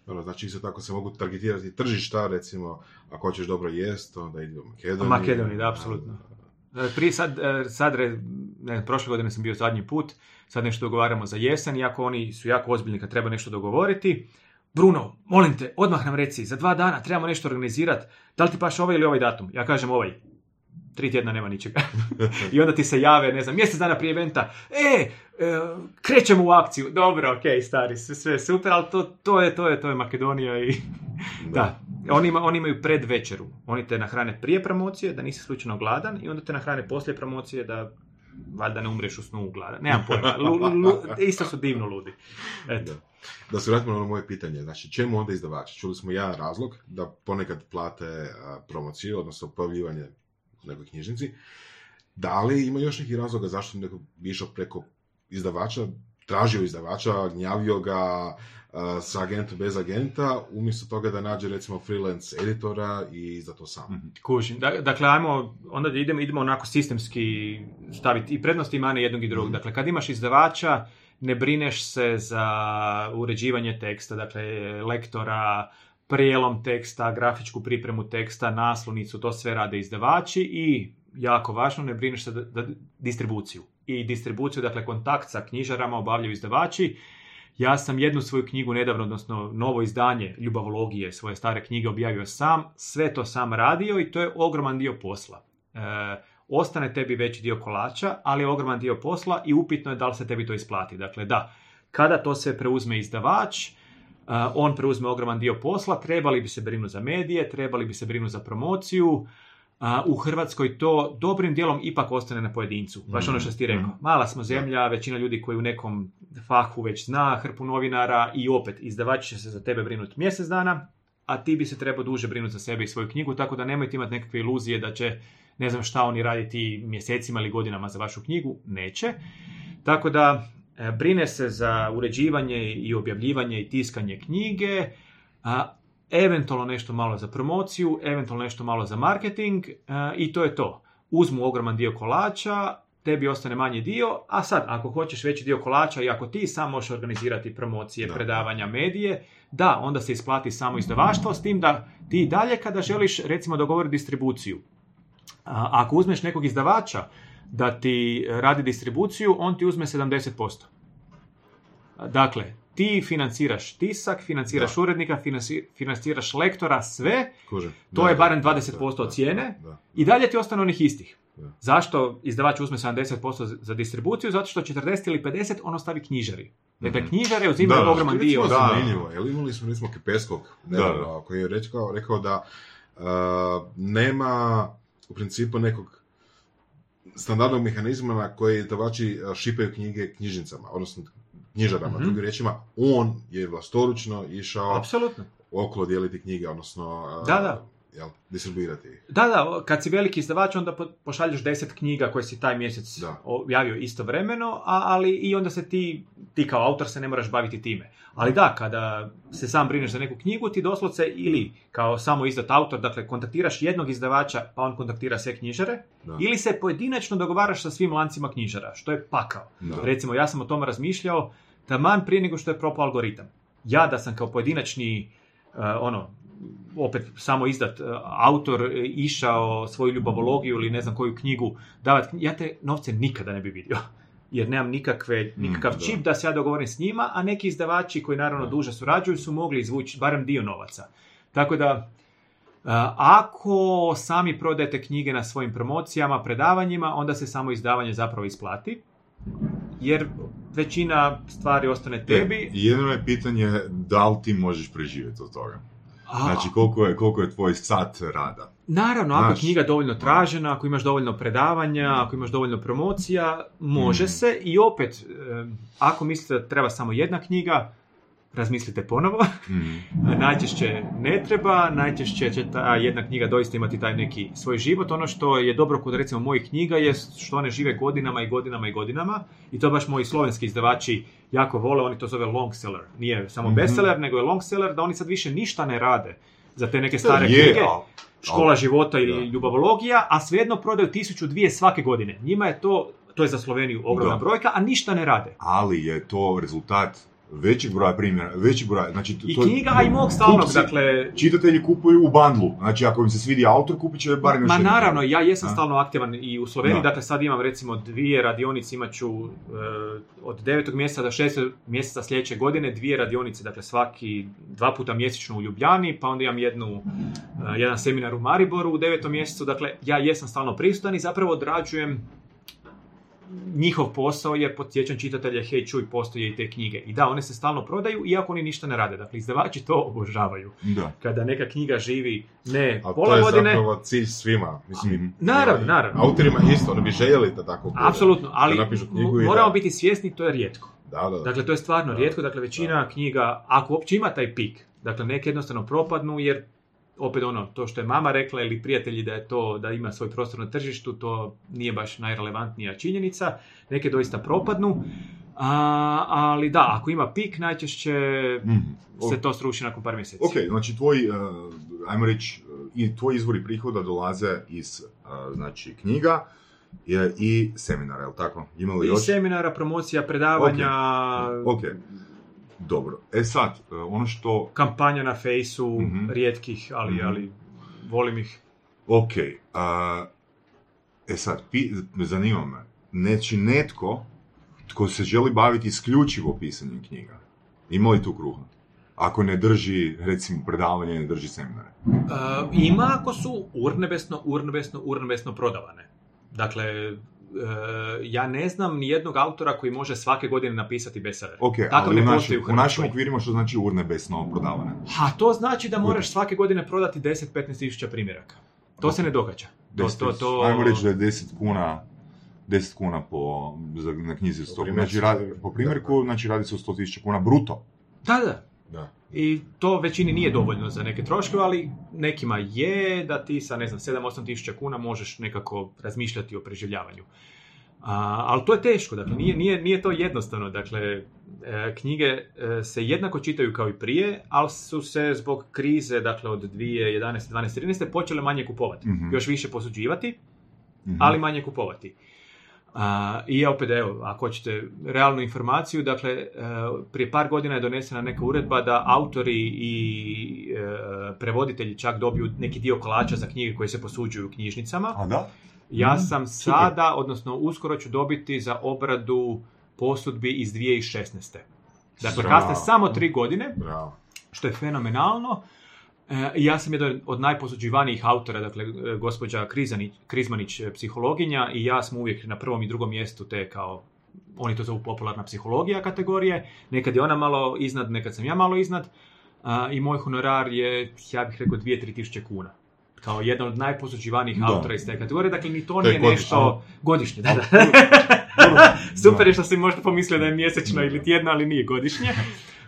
Dobro, znači isto tako se mogu targetirati tržišta, recimo, ako hoćeš dobro jest, onda idi u Makedoniju. U Makedoniji, da, apsolutno. E, Prije sad, e, sad re- ne, prošle godine sam bio zadnji put, sad nešto dogovaramo za jesen, iako oni su jako ozbiljni kad treba nešto dogovoriti. Bruno, molim te, odmah nam reci, za dva dana trebamo nešto organizirati, da li ti paš ovaj ili ovaj datum? Ja kažem ovaj. Tri tjedna nema ničega. <laughs> I onda ti se jave, ne znam, mjesec dana prije eventa, e, e, krećemo u akciju. Dobro, ok, stari, sve, sve super, ali to, to, je, to, je, to je Makedonija i... <laughs> Da, oni, ima, oni imaju predvečeru. Oni te nahrane prije promocije, da nisi slučajno gladan, i onda te nahrane poslije promocije, da valjda ne umreš u snu gladan. Nemam pojma, lu, lu- <laughs> isto su divno ludi. Eto. Da. Da se vratimo na ono moje pitanje, znači čemu onda izdavači? Čuli smo jedan razlog da ponekad plate promociju, odnosno pojavljivanje nekoj knjižnici. Da li ima još nekih razloga zašto neko bi išao preko izdavača, tražio izdavača, gnjavio ga a, sa agentom bez agenta, umjesto toga da nađe recimo freelance editora i izda to sam. Mhm. Kužim. Da- Dakle, ajmo, onda idemo, idemo onako sistemski staviti i prednosti i mane jednog i drugog. Dakle, kad imaš izdavača, ne brineš se za uređivanje teksta, dakle, lektora, prijelom teksta, grafičku pripremu teksta, naslonicu, to sve rade izdavači i, jako važno, ne brineš se da, distribuciju. I distribuciju, dakle, kontakt sa knjižarama obavljaju izdavači. Ja sam jednu svoju knjigu nedavno, odnosno novo izdanje Ljubavologije, svoje stare knjige objavio sam, sve to sam radio i to je ogroman dio posla. E, ostane tebi veći dio kolača, ali je ogroman dio posla i upitno je da li se tebi to isplati. Dakle, da, kada to sve preuzme izdavač, on preuzme ogroman dio posla, trebali bi se brinuti za medije, trebali bi se brinuti za promociju, a, u Hrvatskoj to dobrim dijelom ipak ostane na pojedincu. Baš ono što si ti rekao. Mala smo zemlja, većina ljudi koji u nekom fahu već zna hrpu novinara i opet izdavač će se za tebe brinuti mjesec dana, a ti bi se trebao duže brinuti za sebe i svoju knjigu, tako da nemojte imati nekakve iluzije da će ne znam šta oni raditi mjesecima ili godinama za vašu knjigu. Neće. Tako da brine se za uređivanje i objavljivanje i tiskanje knjige, a eventualno nešto malo za promociju, eventualno nešto malo za marketing e, i to je to. Uzmu ogroman dio kolača, tebi ostane manji dio, a sad ako hoćeš veći dio kolača i ako ti sam možeš organizirati promocije, Da. predavanja, medije, da, onda se isplati samo izdavaštvo, s tim da ti dalje kada želiš recimo dogovoriti distribuciju, a, ako uzmeš nekog izdavača da ti radi distribuciju, on ti uzme 70%. Dakle, ti financiraš tisak, financiraš urednika, financi- financiraš lektora, sve, to Da, je da, barem da, 20% da, od cijene da. i dalje ti ostane onih istih. Da. Zašto izdavač uzme 70% za- za distribuciju? Zato što 40 ili 50 ono stavi knjižari. Dakle, Mhm. knjižare uzimaju Da, ogroman Što je dio. Da. zanimljivo, jer imali smo recimo Kepeskog, koji je rekao, rekao da uh, nema u principu nekog standardnog mehanizma na koji izdavači šipaju knjige knjižnicama, odnosno knjižarama. Mhm. Drugim riječima, on je vlastoručno išao Apsolutno. okolo dijeliti knjige, odnosno uh, Da, da. Jel, distribuirati ih. Da, da, kad si veliki izdavač, onda po- pošalješ deset knjiga koje si taj mjesec Da. objavio istovremeno, a, ali i onda se ti, ti kao autor se ne moraš baviti time. Ali da, kada se sam brineš za neku knjigu, ti doslovce ili kao samo izdat autor, dakle kontaktiraš jednog izdavača, pa on kontaktira sve knjižare, Da. ili se pojedinačno dogovaraš sa svim lancima knjižara, što je pakao. Da. Recimo, ja sam o tome razmišljao taman prije nego što je propao algoritam. Ja da sam kao pojedinačni, uh, ono, opet samo izdat uh, autor uh, išao svoju ljubavologiju ili ne znam koju knjigu davat, ja te novce nikada ne bi vidio. Jer nemam nikakve, nikakav da. čip da se ja dogovorim s njima, a neki izdavači koji naravno duže surađuju su mogli izvući barem dio novaca. Tako da, Uh, Ako sami prodajete knjige na svojim promocijama, predavanjima, onda se samo izdavanje zapravo isplati. Jer većina stvari ostane tebi. E, jedino je pitanje da li ti možeš preživjeti od toga. Znači, koliko je, koliko je tvoj sat rada. naravno, ako je knjiga dovoljno tražena, ako imaš dovoljno predavanja, ako imaš dovoljno promocija, može Mm. se. I opet, ako mislite da treba samo jedna knjiga, razmislite ponovo. Mhm. <laughs> Najčešće ne treba, najčešće će ta jedna knjiga doista imati taj neki svoj život. Ono što je dobro kod recimo mojih knjiga je što one žive godinama i godinama i godinama i to baš moji slovenski izdavači jako vole, oni to zove long seller. Nije samo Mhm. bestseller, nego je long seller da oni sad više ništa ne rade za te neke stare je, knjige. al- Škola al- života ili da. ljubavologija, a svejedno prodaju tisuću dvije svake godine. Njima je to, to je za Sloveniju ogromna Da. brojka, a ništa ne rade. ali je to rezultat većeg broja primjera, veći broj, znači to, I knjiga, a i mog stalnog, dakle, Čitatelji kupuju u bandlu, znači ako im se svidi autor, kupit će bar još Ma naravno, ja jesam A? stalno aktivan i u Sloveniji, Da. dakle sad imam recimo dvije radionice, imat ću e, od 9. mjeseca do 6. mjeseca sljedeće godine dvije radionice, dakle svaki dva puta mjesečno u Ljubljani, pa onda imam jednu, e, jedan seminar u Mariboru u 9. mjesecu, dakle ja jesam stalno prisutan i zapravo odrađujem njihov posao je podsjećam čitatelje, hej čuj, postoje i te knjige. I da, one se stalno prodaju, iako oni ništa ne rade. Dakle, izdavači to obožavaju. Da. Kada neka knjiga živi ne Ali pola to je godine, zapravo cilj svima. Mislim. Naravno, i- naravno. Autorima isto, oni bi željeli da tako bude. Apsolutno, ali Da moramo da- biti svjesni, to je rijetko. Da, da, da. Dakle, to je stvarno Da, rijetko, dakle većina knjiga, ako uopće ima taj pik, dakle neke jednostavno propadnu jer opet ono, to što je mama rekla ili prijatelji da je to, da ima svoj prostor na tržištu, to nije baš najrelevantnija činjenica, neke doista propadnu, a, ali da, ako ima pik, najčešće Mhm. se to sruši nakon par mjeseci. Ok, znači tvoj, uh, ajmo reći, uh, tvoji izvori prihoda dolaze iz, uh, znači, knjiga je, i seminara, je li tako? Ima li I još? seminara, promocija, predavanja, Ok, dobro. E sad, uh, ono što, kampanja na fejsu, Mhm. rijetkih, ali, Mhm. ali volim ih. ok, uh, e sad, pi, zanima me, neći netko tko se želi baviti isključivo pisanjem knjiga, ima li tu kruha? Ako ne drži, recimo, predavanje, ne drži seminare. Uh, ima ako su urnebesno, urnebesno, urnebesno prodavane. Dakle, ja ne znam ni jednog autora koji može svake godine napisati bestseller. Ok, Takav ali ne našim, u u našim okvirima što znači urnebesno prodavane? Ha, to znači da moraš svake godine prodati 10-15 tisuća primjeraka. To se ne događa. To, Deset- to, to... Ajmo reći da je 10 kuna 10 kuna po, za, na knjizi od 100 primjerku. Znači, radi, po primjerku, znači radi se o 100.000 kuna bruto. Da, da. Da. I to većini nije dovoljno za neke troškove, ali nekima je da ti sa, ne znam, 7-8 tisuća kuna možeš nekako razmišljati o preživljavanju. A, ali to je teško, dakle, nije, nije, nije to jednostavno. Dakle, e, knjige e, se jednako čitaju kao i prije, ali su se zbog krize, dakle, od 2011. 12. 13. počele manje kupovati. Mhm. Još više posuđivati, Mhm. ali manje kupovati. A, I opet, evo, ako hoćete realnu informaciju, dakle, e, prije par godina je donesena neka uredba da autori i e, prevoditelji čak dobiju neki dio kolača za knjige koje se posuđuju u knjižnicama. A da? Ja Mhm, sam super. sada, odnosno uskoro ću dobiti za obradu posudbi iz 2016. Dakle, kasne samo tri godine, Bravo. što je fenomenalno. E, ja sam jedan od najposuđivanijih autora, dakle, e, gospođa Krizanić, Krizmanić, e, psihologija, i ja smo uvijek na prvom i drugom mjestu te kao, oni to zovu popularna psihologija kategorije, nekad je ona malo iznad, nekad sam ja malo iznad, a, i moj honorar je, ja bih rekao, 2-3 tisuće kuna. Kao jedan od najposuđivanijih autora iz te kategorije, dakle ni to, To je nije godišnje. nešto godišnje. Da, da. Da. <laughs> Super je što si možda pomislio da je mjesečno ili tjedno, ali nije godišnje.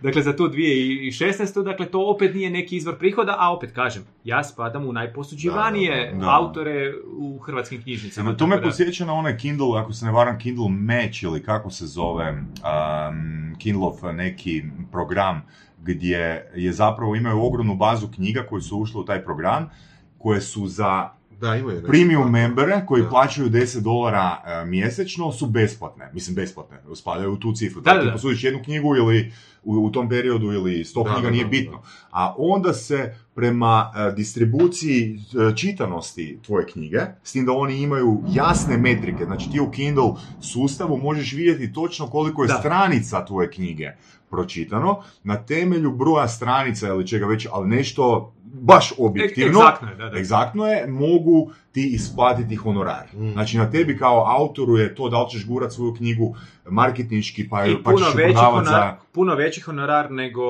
Dakle, za tu 2016. Dakle, to opet nije neki izvor prihoda, a opet kažem, ja spadam u najposuđivanije Da, da, da. autore u hrvatskim knjižnicama. To me posjeća na onaj Kindle, ako se ne varam, Kindle Match ili kako se zove, um, Kindleov neki program gdje je zapravo imaju ogromnu bazu knjiga koje su ušle u taj program, koje su za Da, imaju nešto. Premium membere koji Da. plaćaju 10 dolara e, mjesečno su besplatne. Mislim, besplatne. Spadaju u tu cifru. Da, Da, da, ti posudiš jednu knjigu ili u, u tom periodu ili sto knjiga, da, nije da, bitno. A onda se prema e, distribuciji e, čitanosti tvoje knjige, s tim da oni imaju jasne metrike, znači ti u Kindle sustavu možeš vidjeti točno koliko je Da. stranica tvoje knjige pročitano, na temelju broja stranica ili čega već, ali nešto baš objektivno, Egzaktno je, da, da. egzaktno je, mogu ti isplatiti honorar. Mm. Znači na tebi kao autoru je to da li ćeš gurat svoju knjigu marketinški pa, I pa puno ćeš veći, honorar, za... puno veći honorar nego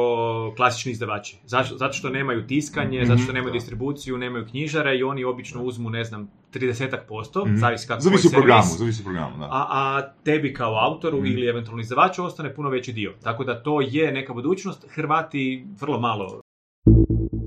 klasični izdavači. Zašto? Zato što nemaju tiskanje, Mhm. zato što nemaju Da. distribuciju, nemaju knjižare i oni obično uzmu, ne znam, 30 posto, Mhm. zavisi kako Zavisi koji u programu, servis. zavisi u programu, da. a, a tebi kao autoru Mhm. ili eventualno izdavaču ostane puno veći dio. Tako da to je neka budućnost. Hrvati vrlo malo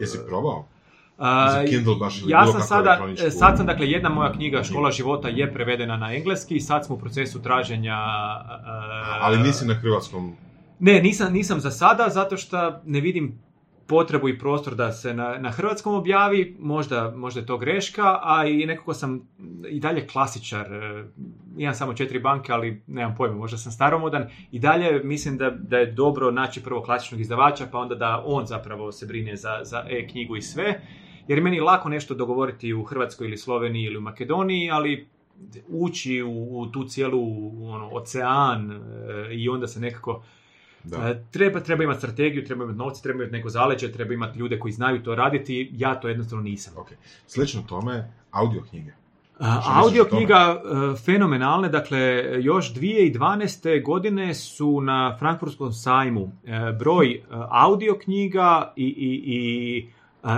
Jesi probao? A, Za Kindle baš ili ja sam sada, e, sad sam dakle jedna moja knjiga Škola života je prevedena na engleski i sad smo u procesu traženja e, Ali nisi na hrvatskom. Ne, nisam, nisam za sada zato što ne vidim potrebu i prostor da se na, na hrvatskom objavi, možda, možda je to greška, a i nekako sam i dalje klasičar, e, imam samo četiri banke, ali nemam pojma, možda sam staromodan, i dalje mislim da, da je dobro naći prvo klasičnog izdavača, pa onda da on zapravo se brine za, za e-knjigu i sve, jer je meni lako nešto dogovoriti u Hrvatskoj ili Sloveniji ili u Makedoniji, ali ući u, u tu cijelu ono, ocean e, i onda se nekako Da. E, Treba, treba imati strategiju, treba imati novce, treba imati neko zaleđe, treba imati ljude koji znaju to raditi. Ja to jednostavno nisam. Ok. Slično tome, audio knjige. A, misliš audio knjiga e, fenomenalne, dakle još 2012. godine su na Frankfurtskom sajmu e, broj audio knjiga i, i, i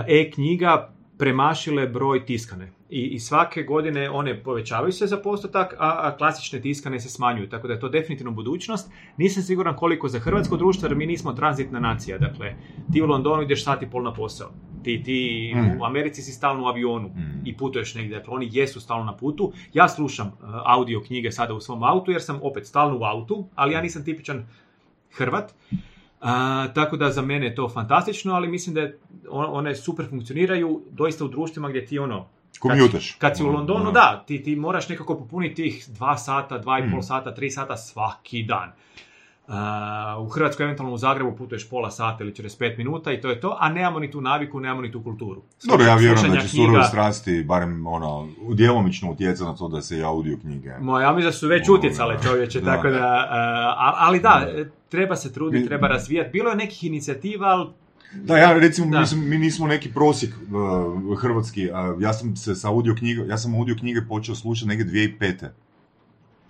e-knjiga premašile broj tiskane. I, I svake godine one povećavaju se za postotak, a, a klasične tiskane se smanjuju. Tako da je to definitivno budućnost. Nisam siguran koliko za hrvatsko društvo, jer mi nismo tranzitna nacija. Dakle, ti u Londonu ideš sat i pol na posao. Ti, ti Mm. u Americi si stalno u avionu Mm. i putuješ negdje. Dakle, oni jesu stalno na putu. Ja slušam uh, audio knjige sada u svom autu, jer sam opet stalno u autu, ali ja nisam tipičan Hrvat. A, tako da za mene je to fantastično, ali mislim da je, on- one super funkcioniraju doista u društvima gdje ti ono... kad- Kommutaš. Kad si u Ono, Londonu, ono. da, ti, ti moraš nekako popuniti tih dva sata, dva i pol Mm. sata, tri sata svaki dan. U Hrvatskoj, eventualno u Zagrebu, putuješ pola sata ili 45 minuta i to je to, a nemamo ni tu naviku, nemamo ni tu kulturu. Dobro, ja vjerujem da će knjiga- surove strasti barem ono, djelomično utjecati na to da se i audio knjige. Moja, ja mislim da su već Ovoga, utjecale čovječe, da. tako da, a, ali da, treba se truditi, treba razvijati. Bilo je nekih inicijativa, ali Da, ja recimo, Da. mislim, mi nismo neki prosjek uh, hrvatski, ja sam se sa audio knjige, ja sam audio knjige počeo slušati negdje 2005.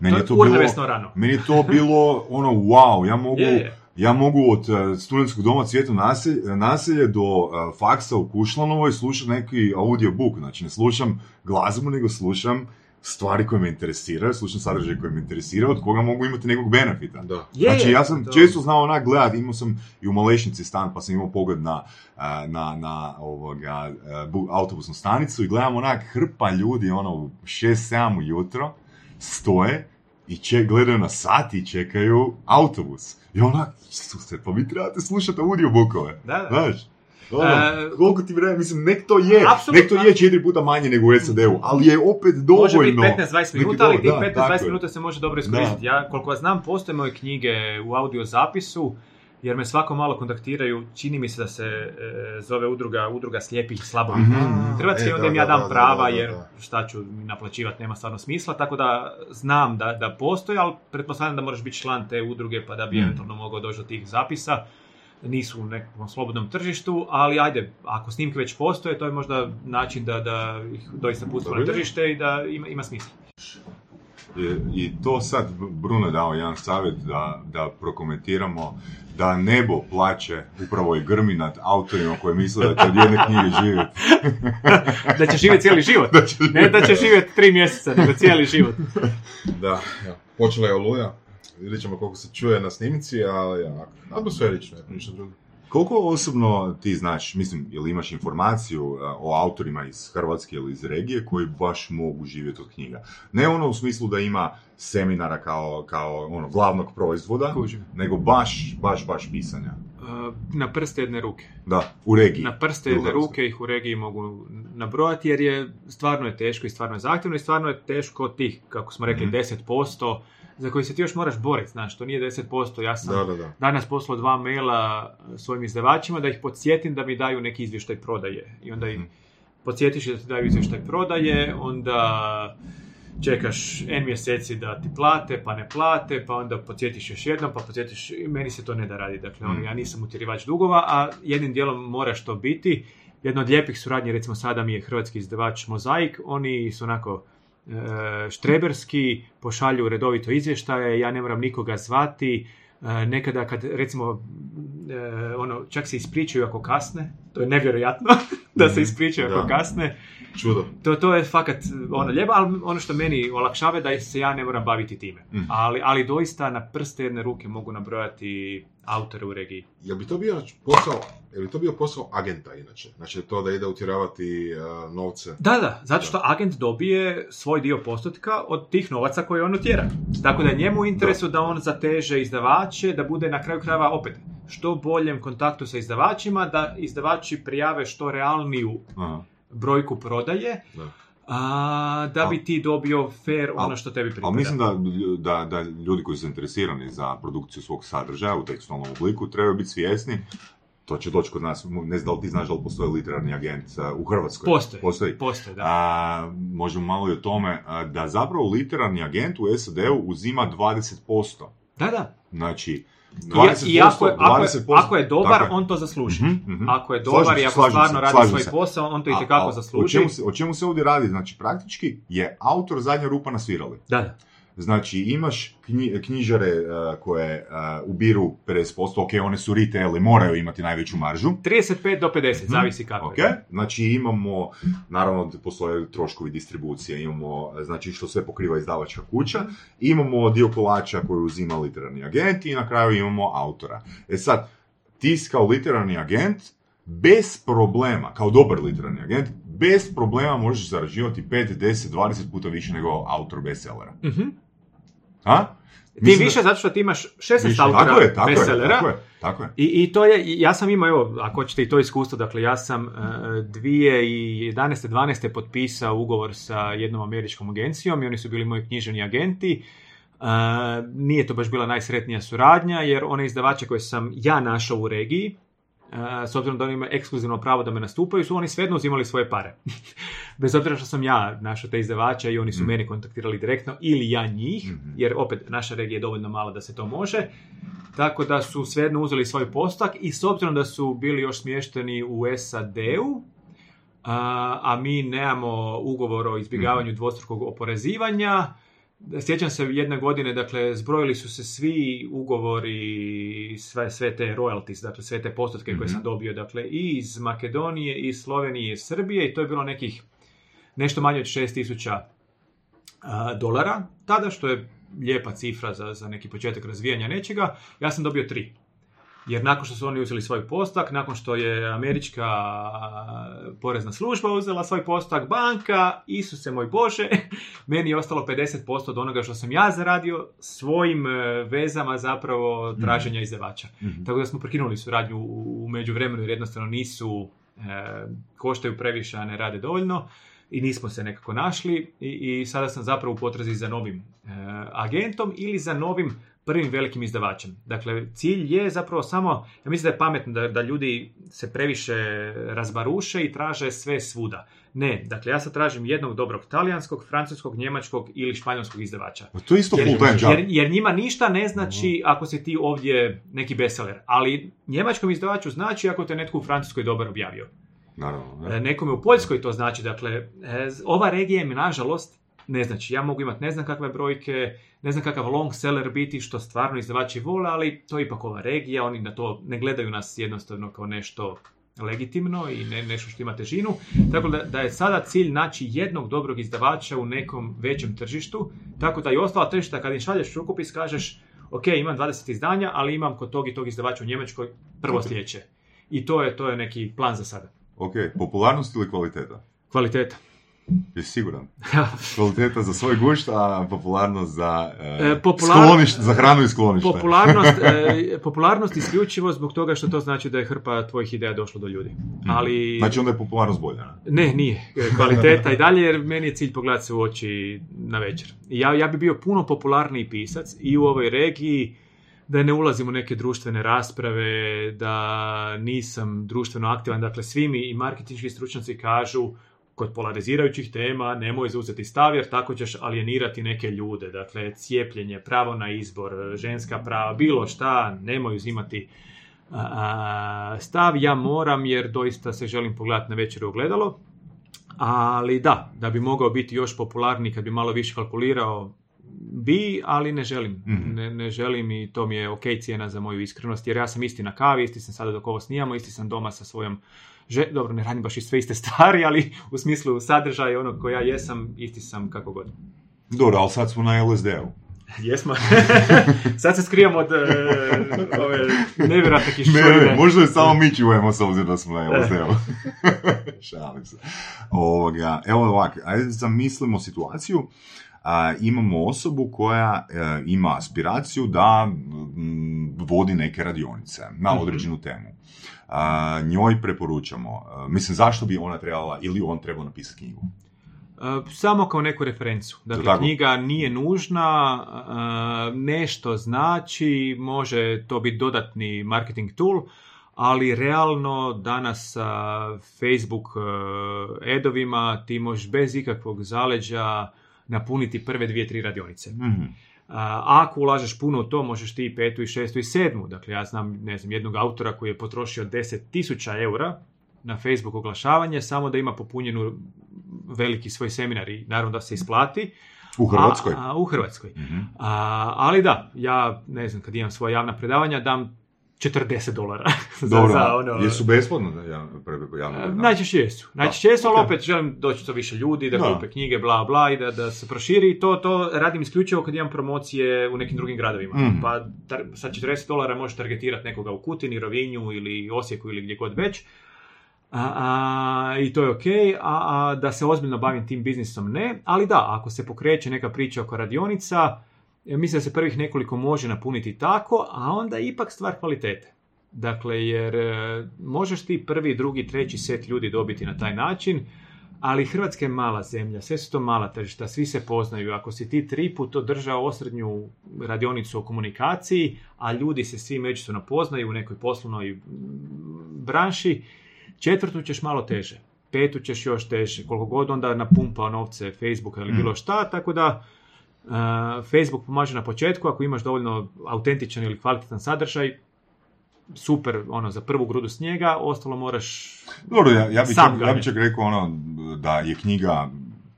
Meni je to bilo, rano. meni je to bilo ono wow, ja mogu, Je, je. ja mogu od uh, studentskog doma Cvijeto naselje, naselje do uh, faksa u Kušlanovoj slušati neki audiobook, znači ne slušam glazbu, nego slušam stvari koje me interesiraju, slušam sadržaj koji me interesira, od koga mogu imati nekog benefita. Da. Je, znači, ja sam to- često znao onak gledat, imao sam i u Malešnici stan, pa sam imao pogled na, a, na, na ovoga, autobusnu stanicu i gledam onak hrpa ljudi, ono, u 6-7 ujutro, stoje i če, gledaju na sat i čekaju autobus. I onak, Isuse, pa vi trebate slušati audiobookove. Da, da. Znaš? Ono, E, koliko ti vremena, mislim, nek to je, nek to je četiri puta manje nego u SAD-u, ali je opet dovoljno. Može biti 15-20 minuta, ali tih dobro, da, tako 15-20 je. minuta se može dobro iskoristiti. Ja, koliko ja znam, postoje moje knjige u audio zapisu, jer me svako malo kontaktiraju, čini mi se da se e, zove udruga, udruga slijepih slabovih. Mhm. Hrvatski, E, onda im ja da, dam da, da, prava, da, da, jer šta ću mi naplaćivati, nema stvarno smisla, tako da znam da, da postoje, ali pretpostavljam da moraš biti član te udruge pa da bi Mhm. eventualno mogao doći do tih zapisa. Nisu u nekom slobodnom tržištu, ali ajde, ako snimke već postoje, to je možda način da, da ih doista pustimo na tržište i da ima, ima smisla. I, I to sad Bruno dao jedan savjet da, da prokomentiramo da nebo plaće upravo i grmi nad autorima koji misle da će od jedne knjige živjeti. <laughs> da će živjeti cijeli život. <laughs> Da će Ne da će živjeti tri mjeseca, nego cijeli život. <laughs> Da, ja. počela je oluja. Vidjet ćemo koliko se čuje na snimci, ali ja, atmosferično, je, ništa drugo. Koliko osobno ti znaš, mislim, ili imaš informaciju a, o autorima iz Hrvatske ili iz regije koji baš mogu živjeti od knjiga? Ne ono u smislu da ima seminara kao, kao ono, glavnog proizvoda, Kužim. nego baš, baš, baš pisanja. Uh, Na prste jedne ruke. Da, u regiji. Na prste jedne ruke ih u regiji mogu nabrojati jer je stvarno je teško i stvarno je zahtjevno i stvarno je teško od tih, kako smo rekli, Mhm. 10% za koji se ti još moraš boriti, znaš, to nije 10%, ja sam Da, da, da. danas poslao dva maila svojim izdavačima da ih podsjetim da mi daju neki izvještaj prodaje. I onda ih Mhm. podsjetiš da ti daju izvještaj prodaje, onda čekaš N mjeseci da ti plate, pa ne plate, pa onda podsjetiš još jednom, pa podsjetiš, meni se to ne da radi. Dakle, ono, Mhm. ja nisam utjerivač dugova, a jednim dijelom moraš to biti. Jedna od lijepih suradnji, recimo sada mi je hrvatski izdavač Mozaik, oni su onako štreberski, pošalju redovito izvještaje, ja ne moram nikoga zvati, E, nekada kad recimo e, ono čak se ispričaju ako kasne to je nevjerojatno <laughs> da se Mhm, ispričaju ako kasne Čudo. to, to je fakat ono lijepo, ali ono što meni olakšava je da se ja ne moram baviti time. Mhm. Ali, ali doista na prste jedne ruke mogu nabrojati autore u regiji. Jel bi to bio posao, jel bi to bio posao agenta inače? Znači to da ide utjeravati uh, novce? Da, da, zato što agent dobije svoj dio postotka od tih novaca koje on utjera. Tako da je njemu u interesu da on zateže izdavače, da bude na kraju krajeva opet što boljem kontaktu sa izdavačima, da izdavači prijave što realniju Aha. Brojku prodaje, Da. a, da bi ti dobio fair ono što tebi pripada. Ali mislim da, da, da ljudi koji su zainteresirani za produkciju svog sadržaja u tekstualnom obliku trebaju biti svjesni to će doći kod nas, ne znam da li ti znaš da li postoji literarni agent a, u Hrvatskoj. Postoji. Postoji. Postoje, da. A, možemo malo i o tome a, da zapravo literarni agent u SAD-u uzima 20%. Da, da. Znači, 20%, i ako, je, ako, je, 20%, ako je dobar, tako on to zasluži. Mhm, mhm. Ako je dobar se, i ako stvarno radi svoj se. posao, on to i tekako a O zasluži. čemu, se, o čemu se ovdje radi? Znači, praktički je autor zadnja rupa na svirali. Da, da. Znači, imaš knji- knjižare uh, koje uh, ubiru 50%, ok, one su retail i moraju imati najveću maržu. 35 do 50, Mhm. zavisi kako Ok, je. znači imamo, naravno postoje troškovi distribucije, imamo, znači što sve pokriva izdavačka kuća, imamo dio kolača koji uzima literarni agent i na kraju imamo autora. E sad, ti kao literarni agent bez problema, kao dobar literarni agent, bez problema možeš zarađivati 5, 10, 20 puta više nego autor bestsellera. Mhm. A? Mislim da- više zato što ti imaš 16 Više, autora tako je, tako je, bestsellera. tako je, tako je. I, I to je, ja sam imao, evo, ako hoćete i to iskustvo, dakle ja sam uh, 2011. 12. potpisao ugovor sa jednom američkom agencijom i oni su bili moji književni agenti. Uh, nije to baš bila najsretnija suradnja, jer one izdavače koje sam ja našao u regiji, s obzirom da oni imaju ekskluzivno pravo da me nastupaju, su oni svejedno uzimali svoje pare. <laughs> Bez obzira što sam ja našao te izdavače i oni su Mhm. mene kontaktirali direktno ili ja njih, Mhm. jer opet naša regija je dovoljno mala da se to može. Tako da su svejedno uzeli svoj postak i s obzirom da su bili još smješteni u SAD-u, a, a mi nemamo ugovor o izbjegavanju dvostrukog oporezivanja, Sjećam se jedne godine, dakle, zbrojili su se svi ugovori, sve, sve te royalties, dakle, sve te postotke koje Mhm. sam dobio, dakle, i iz Makedonije, i iz Slovenije, i iz Srbije, i to je bilo nekih nešto manje od 6000 a, dolara tada, što je lijepa cifra za, za neki početak razvijanja nečega. Ja sam dobio tri. Jer nakon što su oni uzeli svoj postak, nakon što je američka porezna služba uzela svoj postak, banka, Isuse moj Bože, <laughs> meni je ostalo 50% od onoga što sam ja zaradio svojim e, vezama zapravo traženja izdavača. Mhm. Tako da smo prekinuli suradnju u, u međuvremenu jer jednostavno nisu, e, koštaju previše, a ne rade dovoljno i nismo se nekako našli i, i sada sam zapravo u potrazi za novim e, agentom ili za novim prvim velikim izdavačem. Dakle, cilj je zapravo samo, ja mislim da je pametno da, da ljudi se previše razbaruše i traže sve svuda. Ne, dakle, ja sad tražim jednog dobrog talijanskog, francuskog, njemačkog ili španjolskog izdavača. To je isto Jer, jer, jer njima ništa ne znači ako si ti ovdje neki bestseller, ali njemačkom izdavaču znači ako te netko u Francuskoj dobro objavio. Naravno. ne. Nekome u Poljskoj to znači, dakle, e, ova regija je nažalost ne znači. Ja mogu imati ne znam kakve brojke, ne znam kakav long seller biti, što stvarno izdavači vole, ali to je ipak ova regija, oni na to ne gledaju nas jednostavno kao nešto legitimno i ne, nešto što ima težinu. Tako da, da je sada cilj naći jednog dobrog izdavača u nekom većem tržištu, tako da i ostala tržišta kad im šalješ rukopis kažeš ok, imam 20 izdanja, ali imam kod tog i tog izdavača u Njemačkoj prvo sljedeće. I to je, to je neki plan za sada. Ok, popularnost ili kvaliteta? Kvaliteta. Jesi siguran? <laughs> Kvaliteta za svoj gušt, a popularnost za, e, E, popular- skloništ- za hranu i sklonište. Popularnost, e, <laughs> popularnost isključivo zbog toga što to znači da je hrpa tvojih ideja došlo do ljudi. Ali... Znači onda je popularnost bolja. Ne, nije. <laughs> Kvaliteta i dalje, jer meni je cilj pogledati se u oči na večer. Ja, ja bi bio puno popularniji pisac i u ovoj regiji, da ne ulazim u neke društvene rasprave, da nisam društveno aktivan. Dakle, svi mi i marketinški stručnjaci kažu kod polarizirajućih tema nemoj zauzeti stav jer tako ćeš alijenirati neke ljude. Dakle, cijepljenje, pravo na izbor, ženska prava, bilo šta, nemoj uzimati stav. Ja moram jer doista se želim pogledati na večer ogledalo. Ali da, da bi mogao biti još popularniji kad bi malo više kalkulirao, bi, ali ne želim. Mhm. Ne, ne želim i to mi je ok cijena za moju iskrenost, jer ja sam isti na kavi, isti sam sada dok ovo snijamo, isti sam doma sa svojom že... Dobro, ne radim baš i sve iste <laughs> stvari, ali u smislu sadržaja onog koja ja jesam, isti sam kako god. Dobro, ali sad smo na LSD-u. <laughs> Jesmo. <laughs> Sad se skrijamo od e, ove nevjerojatne Ne, kišurine. ne, možda je samo mi čujemo s obzirom da smo na LSD-u. Šalim se. Ovoga, evo ovak, ajde zamislimo situaciju. Imamo osobu koja e, ima aspiraciju da mm, vodi neke radionice na Mhm. određenu temu. Njoj preporučamo, a, mislim zašto bi ona trebala ili on trebao napisati knjigu. E, Samo kao neku referencu. Dakle, tako? knjiga nije nužna, e, nešto znači, može to biti dodatni marketing tool, ali realno danas sa Facebook e, edovima ti možeš bez ikakvog zaleđa napuniti prve dvije, tri radionice. Mhm. A, ako ulažeš puno u to, možeš ti i petu, i šestu, i sedmu. Dakle, ja znam, ne znam, jednog autora koji je potrošio 10.000 eura na Facebook oglašavanje, samo da ima popunjenu veliki svoj seminar i naravno da se isplati. U Hrvatskoj. A, a, u Hrvatskoj. Mhm. A, ali da, ja ne znam, kad imam svoja javna predavanja, dam 40 dolara. <laughs> za, Dobro, za ono, jesu besplatno da ja, pre, javno E? Najčešće jesu. Najčešće jesu, ali opet želim doći do više ljudi, da, Da. kupe knjige, bla, bla, i da, da se proširi. I to, to radim isključivo kad imam promocije u nekim drugim gradovima. Mhm. Pa tar, sa 40 dolara možeš targetirati nekoga u Kutini, Rovinju ili Osijeku ili gdje god već. A, a, I to je ok, a, a da se ozbiljno bavim tim biznisom ne, ali da, ako se pokreće neka priča oko radionica, mislim da se prvih nekoliko može napuniti tako, a onda je ipak stvar kvalitete. Dakle, jer e, možeš ti prvi, drugi, treći set ljudi dobiti na taj način, ali Hrvatska je mala zemlja, sve su to mala tržišta, svi se poznaju. Ako si ti tri put održao osrednju radionicu o komunikaciji, a ljudi se svi međusobno poznaju u nekoj poslovnoj branši, četvrtu ćeš malo teže. Petu ćeš još teže, koliko god onda napumpao novce Facebooka ili Mm. bilo šta, tako da Facebook pomaže na početku, ako imaš dovoljno autentičan ili kvalitetan sadržaj, super, ono, za prvu grudu snijega, ostalo moraš... Dobro, ja, ja, bi Sam čak, ja bi čak rekao ono, da je knjiga,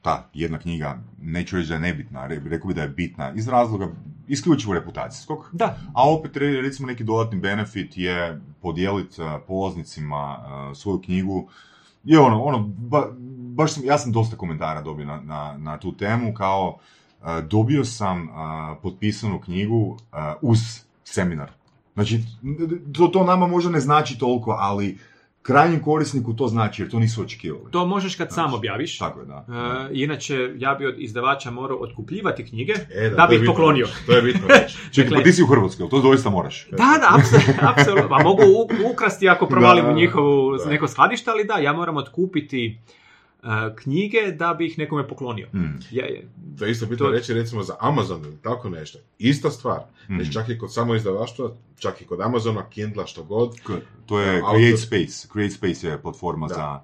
ta jedna knjiga, neću reći da je nebitna, re- rekao bi da je bitna iz razloga isključivo reputacijskog, Da, a opet re- recimo neki dodatni benefit je podijeliti uh, polaznicima uh, svoju knjigu. I ono, ono ba- baš sam, ja sam dosta komentara dobio na, na, na tu temu, kao uh, dobio sam potpisanu knjigu uz seminar. Znači, to, to nama možda ne znači toliko, ali krajnjem korisniku to znači, jer to nisu očekivali. to možeš kad sam Znači, objaviš. Tako je, da. Uh, inače, ja bi od izdavača morao otkupljivati knjige E, da, to bi ih poklonio. reći, To je bitno reći. <laughs> Čekaj, dakle- pa ti si u Hrvatskoj, to doista moraš? Da, da, apsolutno. Pa mogu u- ukrasti ako provalim Da, u njihovu da. neko skladište, ali da, ja moram otkupiti uh, knjige da bi ih nekome poklonio. Mm. Ja, ja, To je isto bitno To- reći recimo za Amazon ili tako nešto. Ista stvar. Mhm. Znači, čak i kod samo izdavaštva, čak i kod Amazona, Kindla, što god, K- To je Autor- Create Space. Create Space je platforma Da. za...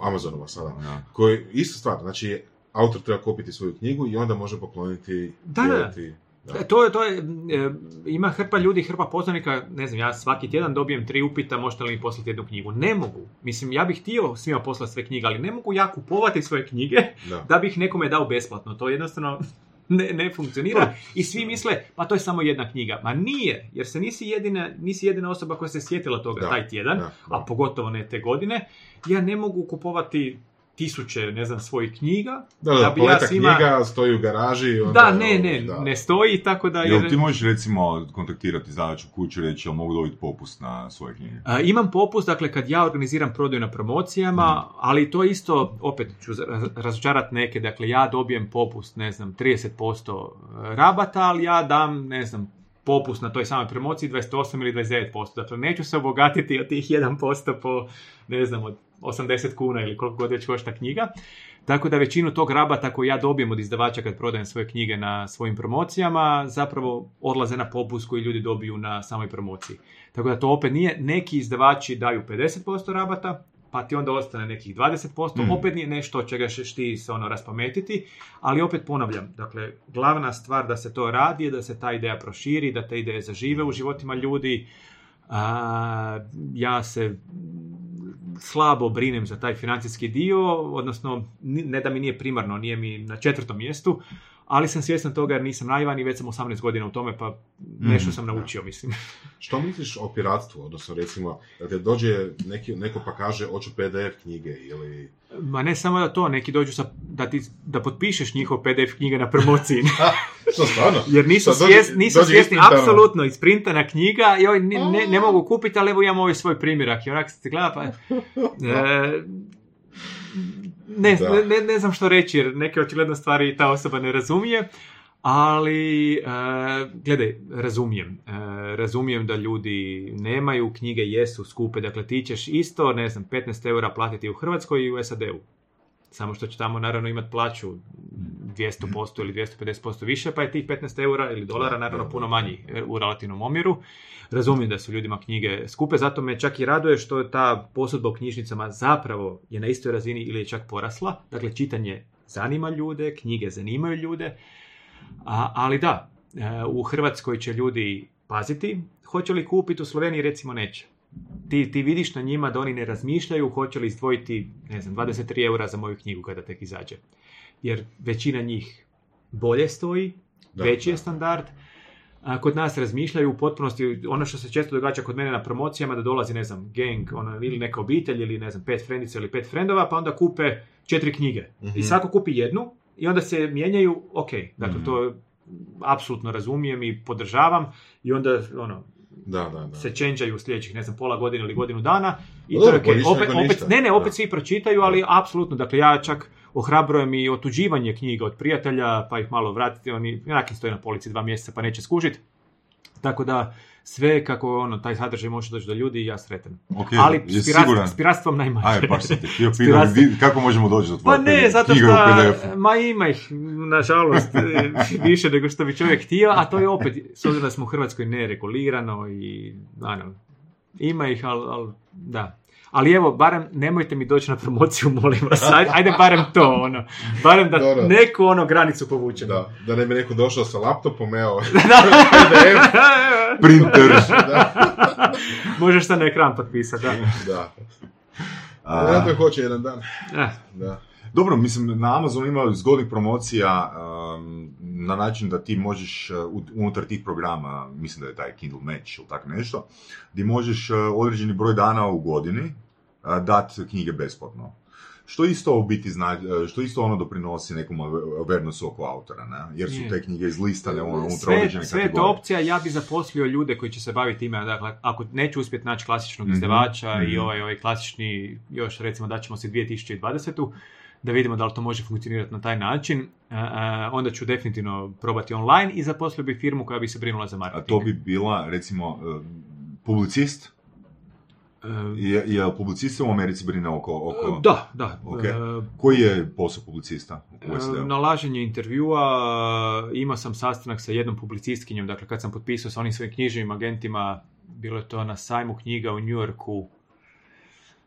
Amazonova sada, Da. koji ista stvar, znači autor treba kupiti svoju knjigu i onda može pokloniti Da, da. dijeliti Da. E, To je, to je, e, ima hrpa ljudi, hrpa poznanika, ne znam, ja svaki tjedan dobijem tri upita, možete li mi poslati jednu knjigu. Ne mogu. Mislim, ja bih htio svima poslati sve knjige, ali ne mogu ja kupovati svoje knjige Da. <laughs> da bih nekome dao besplatno. To jednostavno ne, ne funkcionira. I svi misle, pa to je samo jedna knjiga. Ma nije, jer se nisi jedina, nisi jedina osoba koja se sjetila toga Da, taj tjedan, da, da. a pogotovo ne te godine. Ja ne mogu kupovati tisuće, ne znam, svojih knjiga. Da, da, bi ja svima- knjiga, stoji u garaži. Onda, Da, ne, ne, da. ne stoji, tako da... Jel jer- ti možeš recimo kontaktirati izdavaču kuću i reći jel mogu dobiti popust na svoje knjige? A, imam popust, dakle, kad ja organiziram prodaju na promocijama, ali to isto, opet ću raz- razočarati neke, dakle, ja dobijem popust, ne znam, 30% rabata, ali ja dam, ne znam, popust na toj samoj promociji 28 ili 29%. Dakle, neću se obogatiti od tih 1% po, ne znam, od 80 kuna ili koliko god već košta knjiga. Tako da većinu tog rabata koji ja dobijem od izdavača kad prodajem svoje knjige na svojim promocijama, zapravo odlaze na popust koji ljudi dobiju na samoj promociji. Tako da to opet nije, neki izdavači daju 50% rabata, pa ti onda ostane nekih 20%, Mm. opet nije nešto od čega ćeš ti se ono raspametiti, ali opet ponavljam, dakle, glavna stvar da se to radi je da se ta ideja proširi, da te ideje zažive u životima ljudi. A, ja se slabo brinem za taj financijski dio, odnosno ne da mi nije primarno, nije mi na četvrtom mjestu, ali sam svjestan toga jer nisam naivan i već sam 18 godina u tome, pa nešto Mhm. sam naučio, mislim. <laughs> Što misliš o piratstvu? Odnosno, recimo, da te dođe neki, neko pa kaže, hoću PDF knjige ili... Ma ne samo da to, neki dođu sa, da, ti, da potpišeš njihov PDF knjige na promociji. <laughs> Što stvarno? Jer nisu, dođe- svjesni, nisu dođe svjesni apsolutno isprintana knjiga i oj, ne, ne, ne mogu kupiti, ali evo imam ovaj svoj primjerak. I onak se gleda pa... <laughs> e, ne, Da. ne, ne, znam što reći jer neke očigledno stvari ta osoba ne razumije. Ali, e, gledaj, razumijem. E, razumijem da ljudi nemaju, knjige jesu skupe, dakle ti ćeš isto, ne znam, 15 eura platiti u Hrvatskoj i u SAD-u. Samo što će tamo naravno imati plaću 200% ili 250% više, pa je tih 15 eura ili dolara naravno puno manji e, u relativnom omjeru. Razumijem da su ljudima knjige skupe, zato me čak i raduje što je ta posudba u knjižnicama zapravo je na istoj razini ili je čak porasla. Dakle, čitanje zanima ljude, knjige zanimaju ljude, a, ali da, e, u Hrvatskoj će ljudi paziti, hoće li kupiti, u Sloveniji recimo neće. Ti, ti vidiš na njima da oni ne razmišljaju hoće li izdvojiti, ne znam, 23 eura za moju knjigu kada tek izađe. Jer većina njih bolje stoji, Da, veći je da. standard, a kod nas razmišljaju u potpunosti, ono što se često događa kod mene na promocijama, da dolazi, ne znam, gang, ono, ili neka obitelj, ili ne znam, pet frendica ili pet frendova, pa onda kupe četiri knjige. Mhm. I svako kupi jednu i onda se mijenjaju, ok, dakle Mhm. to apsolutno razumijem i podržavam i onda ono, Da, da, da. se čenđaju u sljedećih, ne znam, pola godine ili godinu dana i Pa to je bolje Opet, opet, ne, ne, opet Da. svi pročitaju, ali apsolutno, dakle ja čak ohrabrujem i otuđivanje knjiga od prijatelja, pa ih malo vratiti, oni onak stoje na polici dva mjeseca pa neće skužit. Tako da sve kako ono, taj sadržaj može doći do ljudi, ja sretan. Ok, ali s, pirat- siguran? s piratstvom najmanje. Aj, baš sam te htio <laughs> piratstvom. kako možemo doći do Pa tvoje ne, zato što, ma ima ih, nažalost, e, više nego što bi čovjek htio, a to je opet, s obzirom da smo u Hrvatskoj neregulirano i, ano, ima ih, ali, ali, da. Ali evo, barem nemojte mi doći na promociju, molim vas, ajde, ajde barem to, ono, barem da Dobro. neku ono granicu povučemo. Da, da ne bi neko došao sa laptopom, evo. <laughs> <laughs> Printer. da, <laughs> Možeš sad na ekran potpisati, da. da. A, Vjerojatno hoće jedan dan. Eh, Da. Dobro, mislim, na Amazonu ima zgodnih promocija um, na način da ti možeš uh, unutar tih programa, mislim da je taj Kindle Match ili tako nešto, gdje možeš uh, određeni broj dana u godini uh, dati knjige besplatno. Što isto u biti zna, uh, što isto ono doprinosi nekom awarenessu oko autora, ne? Jer su Je. te knjige izlistane ono, unutar sve, određene sve je to kategorije. opcija, ja bi zaposlio ljude koji će se baviti time, dakle, ako neću uspjeti naći klasičnog Mhm, izdavača i mhm. ovaj, ovaj klasični, još recimo da ćemo si 2020 da vidimo da li to može funkcionirati na taj način, a, a, onda ću definitivno probati online i zaposlio bi firmu koja bi se brinula za A marketing. to bi bila, recimo, uh, publicist? E, Je, je publicist se u Americi brine oko... oko... Da, da. Ok. E, Koji je posao publicista u E, SAD-u? Nalaženje intervjua, imao sam sastanak sa jednom publicistkinjom, dakle kad sam potpisao sa onim svojim književnim agentima, bilo je to na sajmu knjiga u New Yorku,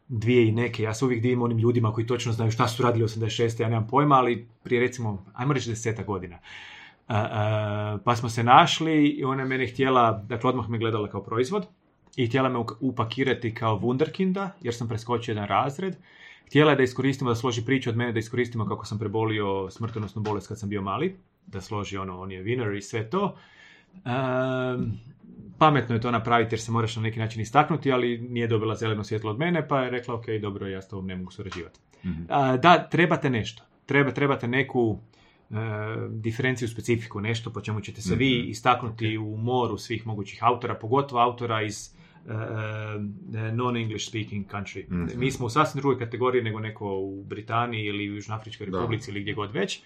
dvije i neke, ja se uvijek divim onim ljudima koji točno znaju šta su radili 86. ja nemam pojma, ali prije recimo, ajmo reći deseta godina. A, a, pa smo se našli i ona mene htjela, dakle odmah me gledala kao proizvod i htjela me upakirati kao wunderkinda, jer sam preskočio jedan razred. Htjela je da iskoristimo, da složi priču od mene, da iskoristimo kako sam prebolio smrtonosnu bolest kad sam bio mali, da složi ono, on je winner i sve to. Pametno je to napraviti jer se moraš na neki način istaknuti, ali nije dobila zeleno svjetlo od mene, pa je rekla, ok, dobro, ja s tobom ne mogu surađivati. Mhm. A, da, trebate nešto. Treba, trebate neku e, diferenciju, specifiku, nešto po čemu ćete se vi Mhm. istaknuti u moru svih mogućih autora, pogotovo autora iz e, e, non-English speaking country. Mhm. Mi smo u sasvim drugoj kategoriji nego neko u Britaniji ili u Južnoafričkoj Da. republici ili gdje god već.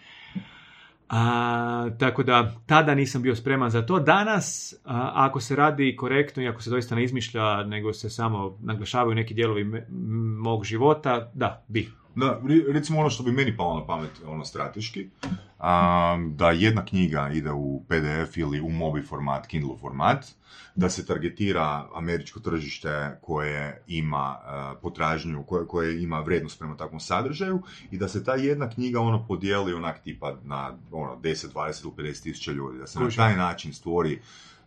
A, tako da tada nisam bio spreman za to. Danas, a, ako se radi korektno i ako se doista ne izmišlja, nego se samo naglašavaju neki dijelovi mog života, da, bi. Da, re- recimo ono što bi meni palo na pamet, ono strateški, a, da jedna knjiga ide u PDF ili u mobi format, Kindle format, da se targetira američko tržište koje ima a, potražnju, koje, koje ima vrednost prema takvom sadržaju i da se ta jedna knjiga ono podijeli onak tipa na ono 10, 20 ili 50 tisuća ljudi, da se na taj način stvori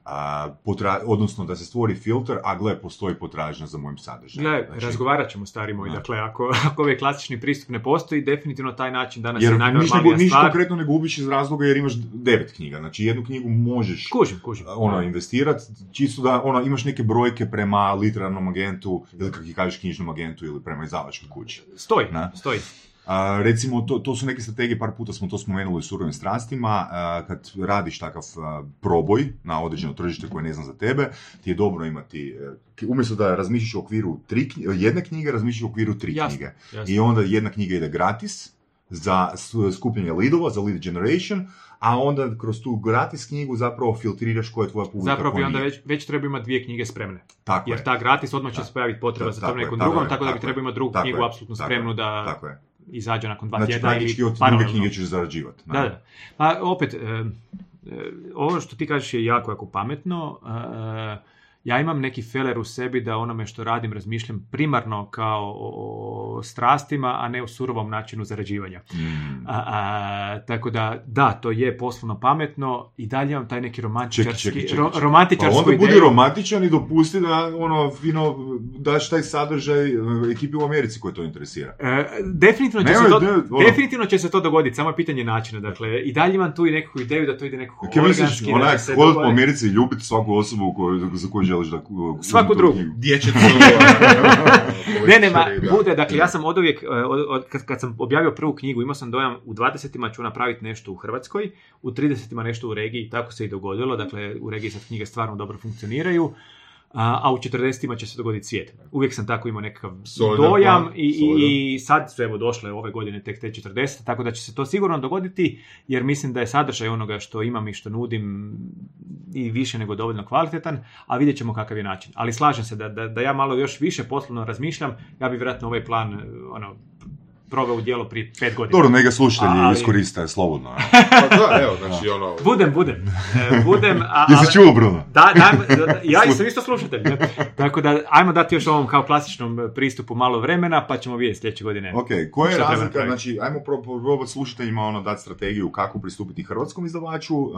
a, potra- odnosno da se stvori filter, a gle, postoji potražnja za mojim sadržajem. Gle, Znači, razgovarat ćemo, stari moj. Da. Dakle, ako, <laughs> ako ovaj klasični pristup ne postoji, definitivno taj način danas Jer je najnormalnija ništa stvar. konkretno ne gubiš iz razloga jer imaš devet knjiga. Znači jednu knjigu možeš Kužim, kužim. ono, investirati, čisto da ono, imaš neke brojke prema literarnom agentu ili kako ti kažeš knjižnom agentu ili prema izdavačkoj kući. Stoji, Ne? stoji. A, recimo, to, to su neke strategije, par puta smo to spomenuli u surovim strastima, a, kad radiš takav a, proboj na određeno tržište koje ne znam za tebe, ti je dobro imati, e, umjesto da razmišljaš u okviru tri, jedne knjige, razmišljaš u okviru tri Jasno, knjige. jasno. I onda jedna knjiga ide gratis za skupljanje leadova, za lead generation, a onda kroz tu gratis knjigu zapravo filtriraš koja je tvoja publika. Zapravo bi onda već, već treba imati dvije knjige spremne. Tako Jer je. ta gratis odmah će se pojaviti potreba Da, za tako tom je, nekom tako drugom, je, tako da bi tako trebao imati drugu tako knjigu apsolutno tako spremnu da Tako je. Izađe nakon dva Znači, tjedna ili od druge knjige ćeš zarađivati. Da, da. Pa opet, e, e, ovo što ti kažeš je jako, jako pametno. Ja imam neki feler u sebi da onome što radim razmišljam primarno kao o, strastima, a ne o surovom načinu zarađivanja. Mm. A, a, tako da, da, to je poslovno pametno i dalje imam taj neki romantičarski, čekaj, ro-. Pa romantičarsku onda budi romantičan i dopusti da ono, fino, daš taj sadržaj e, ekipi u Americi koji to interesira. E, definitivno, će Nemoj, se to, ne, ono- definitivno će se to dogoditi, samo je pitanje načina. Dakle, i dalje imam tu i nekakvu ideju da to ide nekako Kaj misliš, organski. će onak, po. Americi ljubiti svaku osobu koju, za koju želiš da ku- Svaku drugu. Dječje <laughs> Ne, ne, ma, bude, dakle, ja sam od uvijek, e, od, od- kad, kad sam objavio prvu knjigu, imao sam dojam u 20-ima ću napraviti nešto u Hrvatskoj, u 30-ima nešto u regiji, tako se i dogodilo, dakle, u regiji sad knjige stvarno dobro funkcioniraju, a, u 40-ima će se dogoditi svijet. Uvijek sam tako imao nekakav Solidan dojam plan, i, i, i sad su evo došle ove godine tek te 40, tako da će se to sigurno dogoditi, jer mislim da je sadržaj onoga što imam i što nudim i više nego dovoljno kvalitetan, a vidjet ćemo kakav je način. Ali slažem se da, da, da ja malo još više poslovno razmišljam, ja bi vjerojatno ovaj plan ono, proveo u djelo prije pet godina. Dobro, neka slušatelji Ali- iskoriste slobodno. <laughs> Pa da, evo, znači ono... Budem, budem. E, budem, a, Jesi ali- čuo, Bruno? Da, da, da, ja i sam isto slušatelj. ne? Tako da, ajmo dati još ovom kao klasičnom pristupu malo vremena, pa ćemo vidjeti sljedeće godine. Ok, koja je razlika, znači, ajmo pro- probati slušateljima ono, dati strategiju kako pristupiti hrvatskom izdavaču um,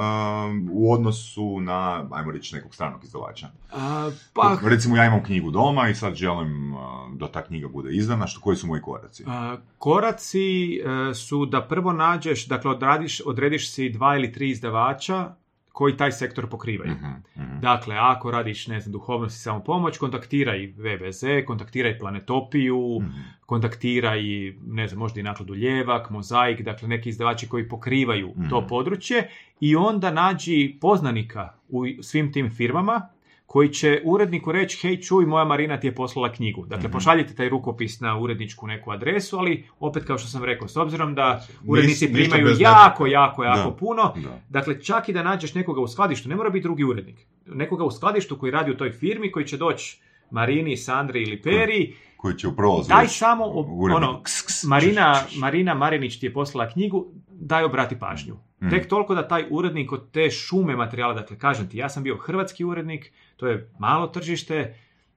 u odnosu na, ajmo reći, nekog stranog izdavača. A, pa, Recimo, ja imam knjigu doma i sad želim uh, da ta knjiga bude izdana, što koji su moji koraci? a, koraci e, su da prvo nađeš, dakle odradiš, odrediš si dva ili tri izdavača koji taj sektor pokrivaju. Mhm, mhm. Dakle, ako radiš, ne znam, duhovnost i samopomoć, kontaktiraj VBZ, kontaktiraj Planetopiju, Mhm. kontaktiraj, ne znam, možda i nakladu Ljevak, Mozaik, dakle neki izdavači koji pokrivaju to područje i onda nađi poznanika u svim tim firmama koji će uredniku reći, hej čuj, moja Marina ti je poslala knjigu. Dakle, Mhm. pošaljite taj rukopis na uredničku neku adresu, ali opet kao što sam rekao, s obzirom da urednici primaju jako, jako, jako puno, Da. Dakle, čak i da nađeš nekoga u skladištu, ne mora biti drugi urednik. Nekoga u skladištu koji radi u toj firmi, koji će doći Marini, Sandri ili Peri, Koji će u prolazu daj samo, ono, Marina. Marina Marinić ti je poslala knjigu, daj obrati pažnju. Mm. Tek toliko da taj urednik od te šume materijala, dakle, kažem ti, ja sam bio hrvatski urednik, to je malo tržište,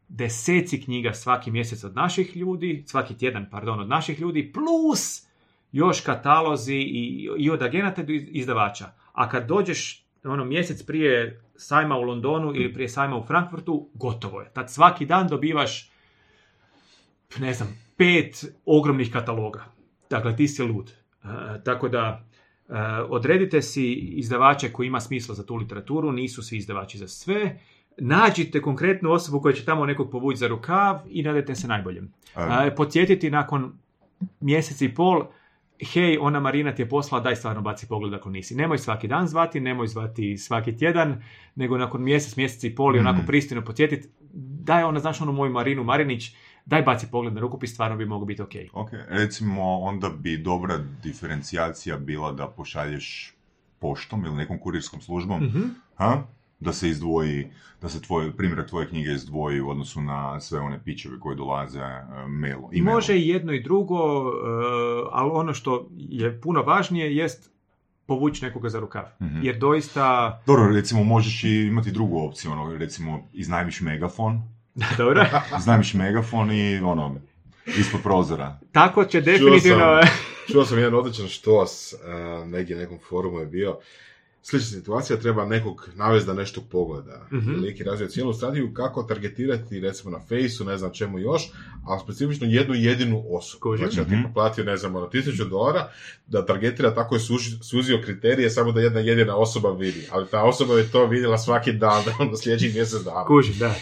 deseci knjiga svaki mjesec od naših ljudi, svaki tjedan, pardon, od naših ljudi, plus još katalozi i, i od agenata do izdavača. a kad dođeš ono mjesec prije sajma u Londonu ili prije sajma u Frankfurtu, gotovo je. Tad svaki dan dobivaš, ne znam, pet ogromnih kataloga. Dakle, ti si lud. E, tako da, odredite si izdavače koji ima smisla za tu literaturu, nisu svi izdavači za sve. Nađite konkretnu osobu koja će tamo nekog povući za rukav i nadajte se najboljem. A- E, podsjetiti nakon mjesec i pol, hej, ona Marina ti je poslala, daj stvarno baci pogled ako nisi. Nemoj svaki dan zvati, nemoj zvati svaki tjedan, nego nakon mjesec, mjesec i pol i onako Mhm. pristojno podsjetiti, daj ona, znaš onu moju Marinu Marinić, daj baci pogled na rukopis, stvarno bi mogao biti ok. Ok, recimo onda bi dobra diferencijacija bila da pošalješ poštom ili nekom kurirskom službom, Mhm. ha? da se izdvoji, da se tvoj, primjerak tvoje knjige izdvoji u odnosu na sve one pičeve koje dolaze e, mailom. I može i jedno i drugo, e, ali ono što je puno važnije jest povući nekoga za rukav. Mhm. Jer doista... Dobro, recimo možeš i imati drugu opciju, ono, recimo iznajmiš megafon, <laughs> Dobro. iznajmiš megafon i ono, ispod prozora. Tako će Čuo definitivno... sam, čuo sam jedan odličan štos, uh, negdje na nekom forumu je bio. Slična situacija, treba nekog navesti da nešto pogleda. Mhm. Lik je razvio cijelu strategiju kako targetirati, recimo na Faceu, ne znam čemu još, a specifično jednu jedinu osobu. Kužim. Znači, ja Mhm. tipa platio, ne znam, ono, tisuću dolara, da targetira, tako je suzio kriterije, samo da jedna jedina osoba vidi. Ali ta osoba je to vidjela svaki dan, <laughs> ono, sljedećih mjesec dana. Kužim, da.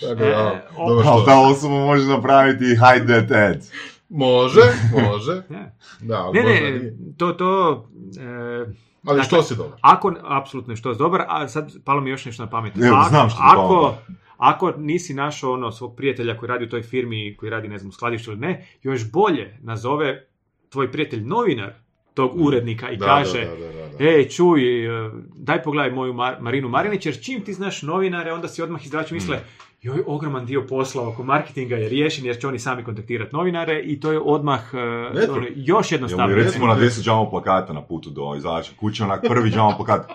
Tako da, E, o- dobar Ali štos. ta osoba može napraviti hide that ad. Može, može. <laughs> Da, ali ne, možda ne nije. to, to... e, Ali Dakle, što si dobar? Ako, apsolutno je što je dobar, a sad palo mi još nešto na pamet. Evo, Ako- znam što ako, ako nisi našao ono svog prijatelja koji radi u toj firmi, koji radi, ne znam, u skladištu ili ne, još bolje nazove tvoj prijatelj novinar tog urednika i Da, kaže da, da, da, da. Ej, čuj, e, daj pogledaj moju Mar- Marinu Marinić, jer čim ti znaš novinare, onda si odmah izdavači misle, joj, ogroman dio posla oko marketinga je riješen, jer će oni sami kontaktirati novinare i to je odmah Network. ono, još mi recimo na 10 džamo plakata na putu do izdavača kuće, onak prvi džamo plakat.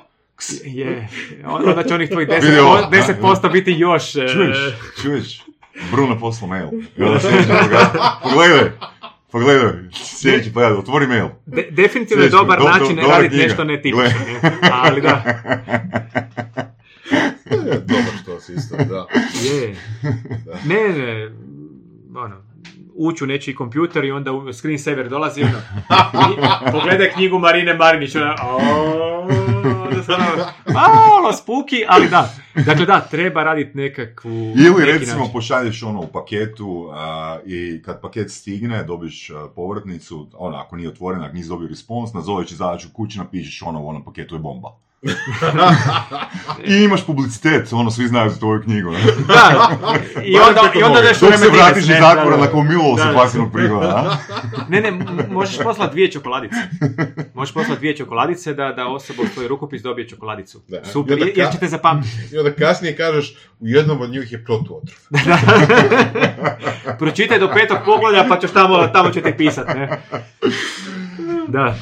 Je, onda će onih tvojih 10%, Vidi ovo. 10% biti još... e, Čuješ, čuješ, Bruno poslao mail. I onda sljedeći plakat, pogledaj, pogledaj, sljedeći plakat, otvori mail. de- definitivno je dobar do- do- način dobra raditi knjiga. nešto netipično. ne? Ali da, <laughs> Dobar što si isto, da. je. Ne, ne, ono, ući u nečiji kompjuter i onda u screensaver dolazi ono, <laughs> pogledaj knjigu Marine Marinić, ona, se ono, malo spuki, ali da. Dakle, da, treba raditi nekakvu... Ili recimo način. pošalješ ono u paketu a, i kad paket stigne dobiš a, povratnicu, ono ako nije otvoren, ako nisi dobio respons, nazoveš izdavaču kući, napišeš ono u onom paketu je bomba. I imaš publicitet, ono svi znaju za tvoju knjigu. Ne? Da, <laughs> i onda, i onda u Dok se vratiš iz ne? zatvora nakon milovo se pasivnog prihoda? <laughs> Ne, ne, možeš poslati dvije čokoladice. Možeš poslati dvije čokoladice da, da osoba u tvoj rukopis dobije čokoladicu. Da. Super, jer, jer ka- ćete zapamtiti. <laughs> I onda kasnije kažeš, u jednom od njih je protuotrov. Pročitaj do petog pogleda pa ćeš tamo, tamo će ti pisat, ne? Da.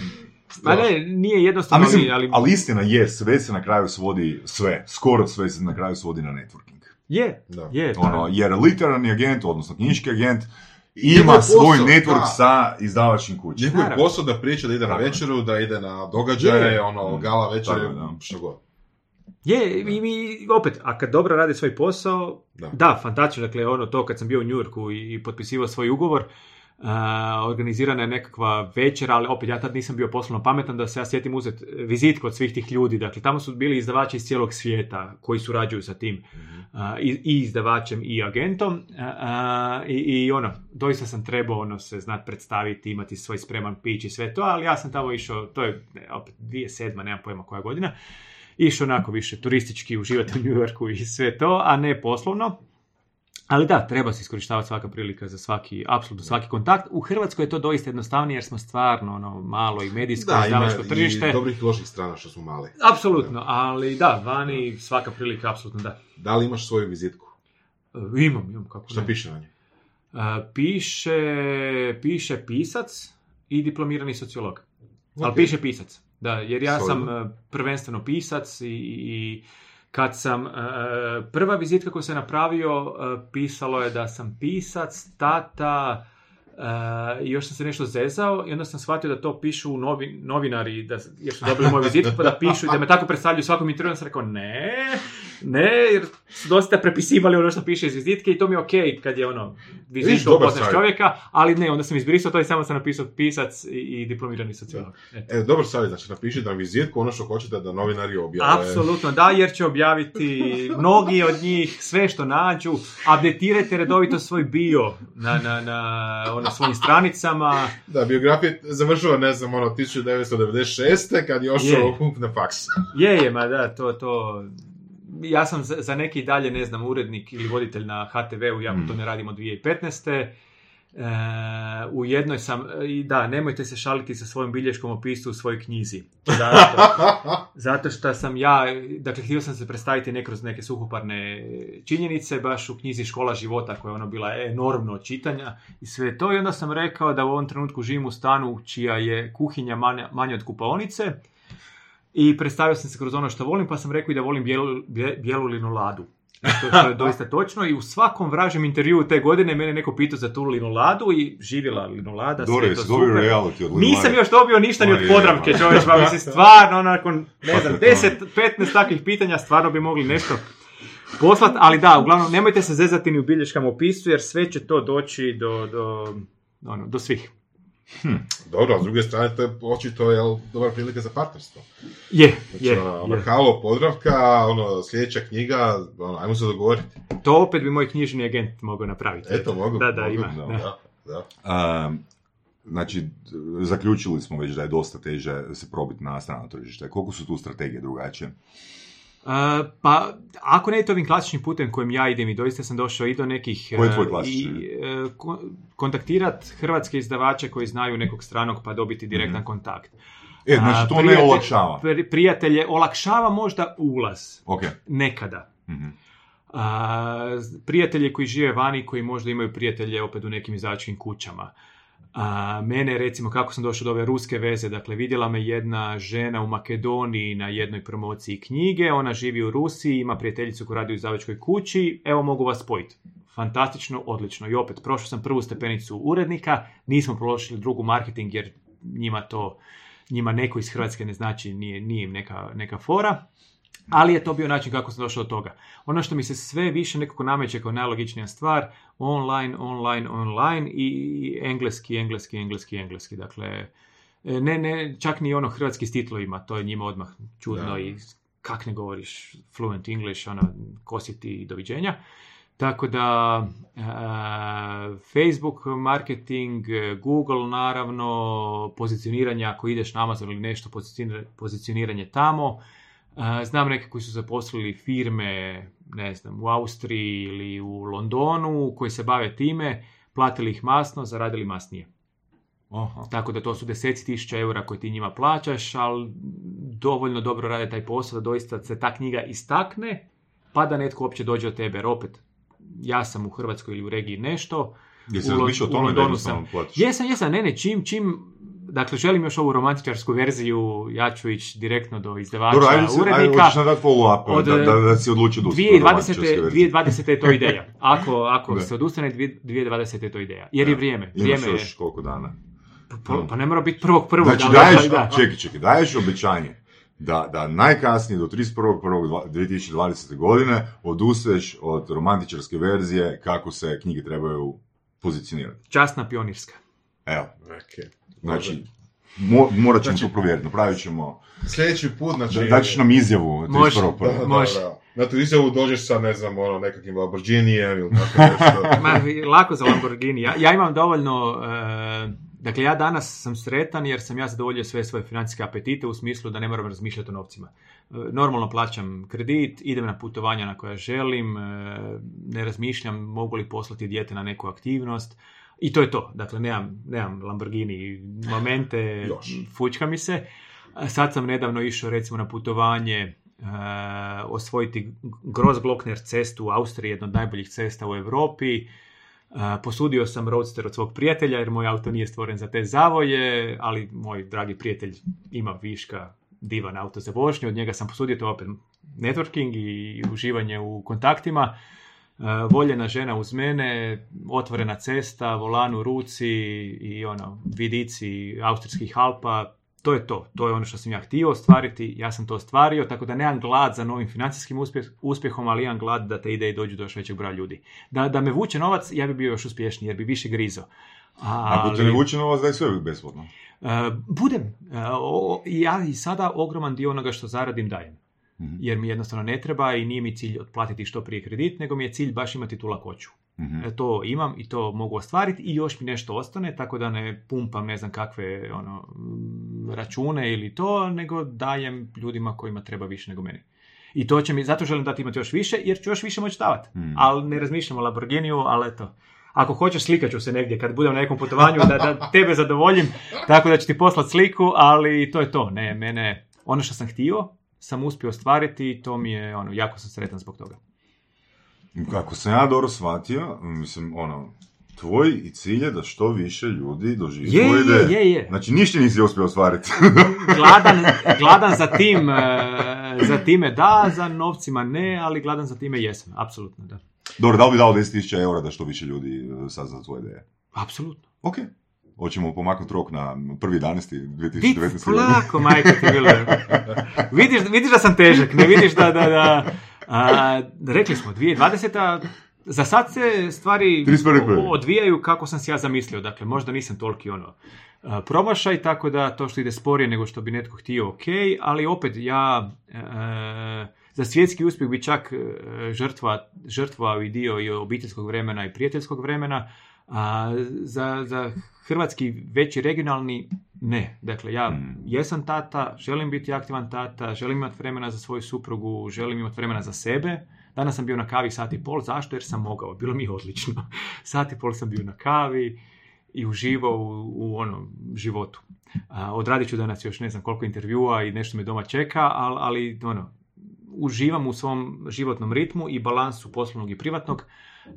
Ma ne, nije A jednostavno, mislim, ali, ali, ali istina je, sve se na kraju svodi, sve, skoro sve se na kraju svodi na networking. je, Da. je. Ono, jer literarni agent, odnosno knjiški agent, ima je svoj posao, network da. sa izdavačkim kućama. Njegov je posao da priča, da ide na večeru, da ide na događaje, Je. ono, gala večere, Tako je, da. što god. Je, i mi, opet, a kad dobro radi svoj posao, Da. da, fantastično, dakle, ono to kad sam bio u New Yorku i, i potpisivao svoj ugovor, a, organizirana je nekakva večera, ali opet ja tad nisam bio poslovno pametan da se ja sjetim uzeti vizitku od svih tih ljudi, dakle, tamo su bili izdavači iz cijelog svijeta koji surađuju sa tim a, i, i izdavačem i agentom i, i ono, doista sam trebao ono se znat predstaviti, imati svoj spreman pić i sve to, ali ja sam tamo išao, to je opet 2007. nemam pojma koja godina, išao onako više turistički uživati u New Yorku i sve to, a ne poslovno. Ali da, treba se iskorištavati svaka prilika za svaki, apsolutno svaki kontakt. U Hrvatskoj je to doista jednostavnije jer smo stvarno ono, malo i medijsko Da, ima izdavačko i tržište. dobrih i loših strana što smo mali. Apsolutno, ali da, vani svaka prilika, apsolutno da. Da li imaš svoju vizitku? E, Imam, imam, kako Šta ne. piše na njoj? E, piše, piše pisac i diplomirani sociolog. Ali Ok. piše pisac, da, jer ja Solidno. sam e, prvenstveno pisac i, i kad sam, e, prva vizitka koju sam napravio, e, pisalo je da sam pisac, tata, I još sam se nešto zezao i onda sam shvatio da to pišu novi, novinari, da, jer su dobili moju vizitku, pa da pišu i da me tako predstavljaju svakom intervju. Sam rekao ne, ne, jer su dosta prepisivali ono što piše iz vizitke i to mi je okej kad je ono Vidiš, upoznaš čovjeka, ali ne, onda sam izbrisao to i samo sam napisao pisac i, i diplomirani sociolog. E, dobar savjet, znači napišite na vizitku ono što hoćete da novinari objave. Apsolutno, da, jer će objaviti mnogi od njih sve što nađu. Updatirajte redovito svoj bio na, na, na ono, svojim stranicama. Da, biografija završila, ne znam, ono, 1996. kad je ošao na faks. Je, je, ma da, to, to... Ja sam za, za neki dalje, ne znam, urednik ili voditelj na HTV-u, ja to ne radim od 2015. E, u jednoj sam, i da, nemojte se šaliti sa svojom bilješkom o pisu u svojoj knjizi. Zato, <laughs> zato što sam ja, dakle, htio sam se predstaviti ne kroz neke suhoparne činjenice, baš u knjizi Škola života, koja je ono bila enormno čitanja i sve to. I onda sam rekao da u ovom trenutku živim u stanu čija je kuhinja manja, manja od kupaonice, i predstavio sam se kroz ono što volim, pa sam rekao i da volim bijelu, bijelu linoladu. To, to je <laughs> doista točno i u svakom vražem intervjuu te godine mene neko pitao za tu linoladu i živjela linolada, Dobro, sve to super. reality od Nisam još dobio ništa ni od ma. čovječ, pa mislim <laughs> stvarno, nakon, ne znam, to je to. 10, 15 takvih pitanja stvarno bi mogli nešto poslat, ali da, uglavnom, nemojte se zezati ni u bilješkama u pisu, jer sve će to doći do, do, ono, do svih. Dobro, a s druge strane, to je očito je dobra prilika za partnerstvo. Je, Znači, je, ono, je. Halo, Podravka, ono, sljedeća knjiga, ono, ajmo se dogovoriti. To opet bi moj knjižni agent mogao napraviti. Eto, mogu. Da, da, mogu, ima. Da, da. da, da. Um, znači, zaključili smo već da je dosta teže se probiti na strano tržište. Koliko su tu strategije drugačije? Uh, pa, ako ne idete ovim klasičnim putem kojim ja idem i doista sam došao i do nekih... Koji je tvoj uh, klasični? uh, kontaktirat hrvatske izdavače koji znaju nekog stranog pa dobiti direktan kontakt. E, znači, to ne prijatelj- olakšava. pri- Prijatelje, olakšava možda ulaz. Ok. Nekada. Mhm. A, prijatelji koji žive vani, koji možda imaju prijatelje opet u nekim izdavačkim kućama. A, mene, recimo, kako sam došao do ove ruske veze, dakle, vidjela me jedna žena u Makedoniji na jednoj promociji knjige, ona živi u Rusiji, ima prijateljicu koja radi u izdavačkoj kući, evo mogu vas spojiti. Fantastično, odlično. I opet, prošao sam prvu stepenicu urednika, nismo prošli drugu marketing jer njima to, njima neko iz Hrvatske ne znači, nije, nije im neka, neka fora. Ali je to bio način kako sam došao do toga. Ono što mi se sve više nekako nameće kao najlogičnija stvar, online, online, online i engleski, engleski, engleski, engleski. Dakle, e, ne, ne, čak ni ono hrvatski s titlovima, to je njima odmah čudno Da. i kak ne govoriš fluent English, ono, kositi i doviđenja. Tako da, e, Facebook marketing, Google naravno, pozicioniranje ako ideš na Amazon ili nešto, pozicionira- pozicioniranje tamo. Znam neke koji su zaposlili firme, ne znam, u Austriji ili u Londonu koji se bave time, platili ih masno, zaradili masnije. Aha. Tako da to su deseci tisuća eura koje ti njima plaćaš, ali dovoljno dobro rade taj posao da doista se ta knjiga istakne, pa da netko uopće dođe od tebe. Jer opet, ja sam u Hrvatskoj ili u regiji nešto, Jesi U o tome da Londonu sam. platiš? Jesam, jesam, ne, ne, čim, čim, dakle, želim još ovu romantičarsku verziju, ja ću ići direktno do izdavača, Dobro, urednika. Od, da, da, da si odlučio da 2020. 2020. je to ideja. <laughs> Ako, ako Da. se odustane, dvije- 2020. je to ideja. Jer je vrijeme. Imaš Vrijeme je, još koliko dana? pa, pa ne mora biti prvog prvog. Znači, ali- daješ, da. čekaj, čekaj, daješ obećanje da, da najkasnije do 31.1.2020. godine odustaješ od romantičarske verzije kako se knjige trebaju pozicionirati. Časna pionirska. Evo, Ok. znači, mo, morat ćemo Znači- to provjeriti, napravit ćemo, Sljedeći put, znači... da, daćeš nam izjavu Može. 31.1. Da, da, Može. da. Na tu izjavu dođeš sa, ne znam, ono, nekakvim Lamborghinijem ili tako <laughs> nešto. Ma, lako za Lamborghini. Ja, ja imam dovoljno... e, dakle, ja danas sam sretan jer sam ja zadovoljio sve svoje financijske apetite u smislu da ne moram razmišljati o novcima. E, Normalno plaćam kredit, idem na putovanja na koja želim, e, ne razmišljam mogu li poslati dijete na neku aktivnost. I to je to. Dakle, nemam, nemam Lamborghini momente, <laughs> Još. fučka mi se. Sad sam nedavno išao recimo na putovanje e, osvojiti Grossglockner cestu u Austriji, jedna od najboljih cesta u Europi. E, posudio sam roadster od svog prijatelja jer moj auto nije stvoren za te zavoje, ali moj dragi prijatelj ima viška divan auto za vožnju, od njega sam posudio to opet networking i uživanje u kontaktima. Voljena žena uz mene, otvorena cesta, volan u ruci i ono, vidici austrijskih Alpa, to je to. To je ono što sam ja htio ostvariti, ja sam to ostvario, tako da nemam glad za novim financijskim uspjeh, uspjehom, ali imam glad da te ideje dođu do još većeg broja ljudi. Da, da me vuče novac, ja bi bio još uspješniji, jer bi više grizo. Ali... Ako te ne vuče novac, da je sve besplatno. Uh, budem. Uh, ja i sada ogroman dio onoga što zaradim dajem. Mhm. Jer mi jednostavno ne treba i nije mi cilj otplatiti što prije kredit, nego mi je cilj baš imati tu lakoću. mm To imam i to mogu ostvariti i još mi nešto ostane, tako da ne pumpam ne znam kakve ono, račune ili to, nego dajem ljudima kojima treba više nego meni. I to će mi, zato želim dati imati još više, jer ću još više moći davati. mm Ali ne razmišljam o Lamborghiniju, ali eto, ako hoćeš slikat ću se negdje kad budem na nekom putovanju da, da tebe zadovoljim, tako da ću ti poslati sliku, ali to je to, ne, mene, ono što sam htio, sam uspio ostvariti i to mi je, ono, jako sam sretan zbog toga. Kako sam ja dobro shvatio, mislim, ono, tvoj i cilj je da što više ljudi doživi je, tvoje ideje. Je, je, Znači, ništa nisi uspio ostvariti. <laughs> gladan, gladan za tim, e, za time da, za novcima ne, ali gladan za time jesam, apsolutno da. Dobro, da li bi dao 10.000 eura da što više ljudi e, sazna tvoje ideje? Apsolutno. Ok. Hoćemo pomaknuti rok na prvi 11. 2019. godine. Polako, majka ti bilo. vidiš, vidiš da sam težak, ne vidiš da, da, da a, rekli smo, 2020. Za sad se stvari odvijaju kako sam si ja zamislio. Dakle, možda nisam toliki ono promašaj, tako da to što ide sporije nego što bi netko htio, ok, ali opet ja e, za svjetski uspjeh bi čak e, žrtva, žrtvao i dio i obiteljskog vremena i prijateljskog vremena, a za, za hrvatski veći regionalni ne. Dakle, ja hmm. jesam tata, želim biti aktivan tata, želim imati vremena za svoju suprugu, želim imati vremena za sebe. Danas sam bio na kavi sat i pol, zašto? Jer sam mogao, bilo mi je odlično. <laughs> sat i pol sam bio na kavi i uživao u, u onom životu. A, odradit ću danas još ne znam koliko intervjua i nešto me doma čeka, ali, ali ono, uživam u svom životnom ritmu i balansu poslovnog i privatnog.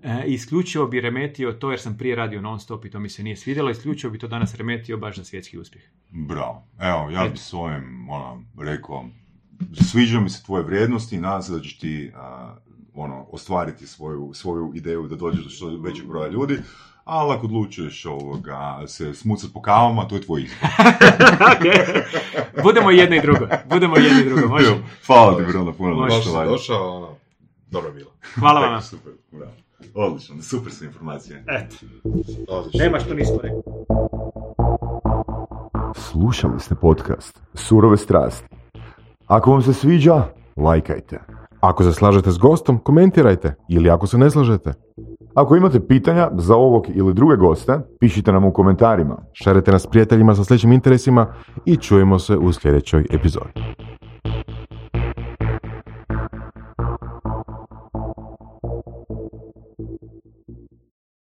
E, isključivo bi remetio to jer sam prije radio non stop i to mi se nije svidjelo, isključivo bi to danas remetio baš za svjetski uspjeh. Bravo. Evo, ja bih s ovim ono, rekao, sviđa mi se tvoje vrijednosti i nadam se da ćeš ti ono, ostvariti svoju, svoju ideju da dođeš do što većeg broja ljudi, ali ako odlučuješ ovoga, se smucati po kavama, to je tvoj izbor. <laughs> Budemo jedno i drugo. Budemo jedno i drugo, može? Hvala ti, Bruno, puno došao. došao, ono, dobro bilo. Hvala vam. Super, bravo. Odlično, super su informacije. Eto. Odlično. Nema što nismo rekli. Slušali ste podcast Surove strasti. Ako vam se sviđa, lajkajte. Ako se slažete s gostom, komentirajte. Ili ako se ne slažete. Ako imate pitanja za ovog ili druge goste, pišite nam u komentarima. Šarete nas prijateljima sa sličnim interesima i čujemo se u sljedećoj epizodi.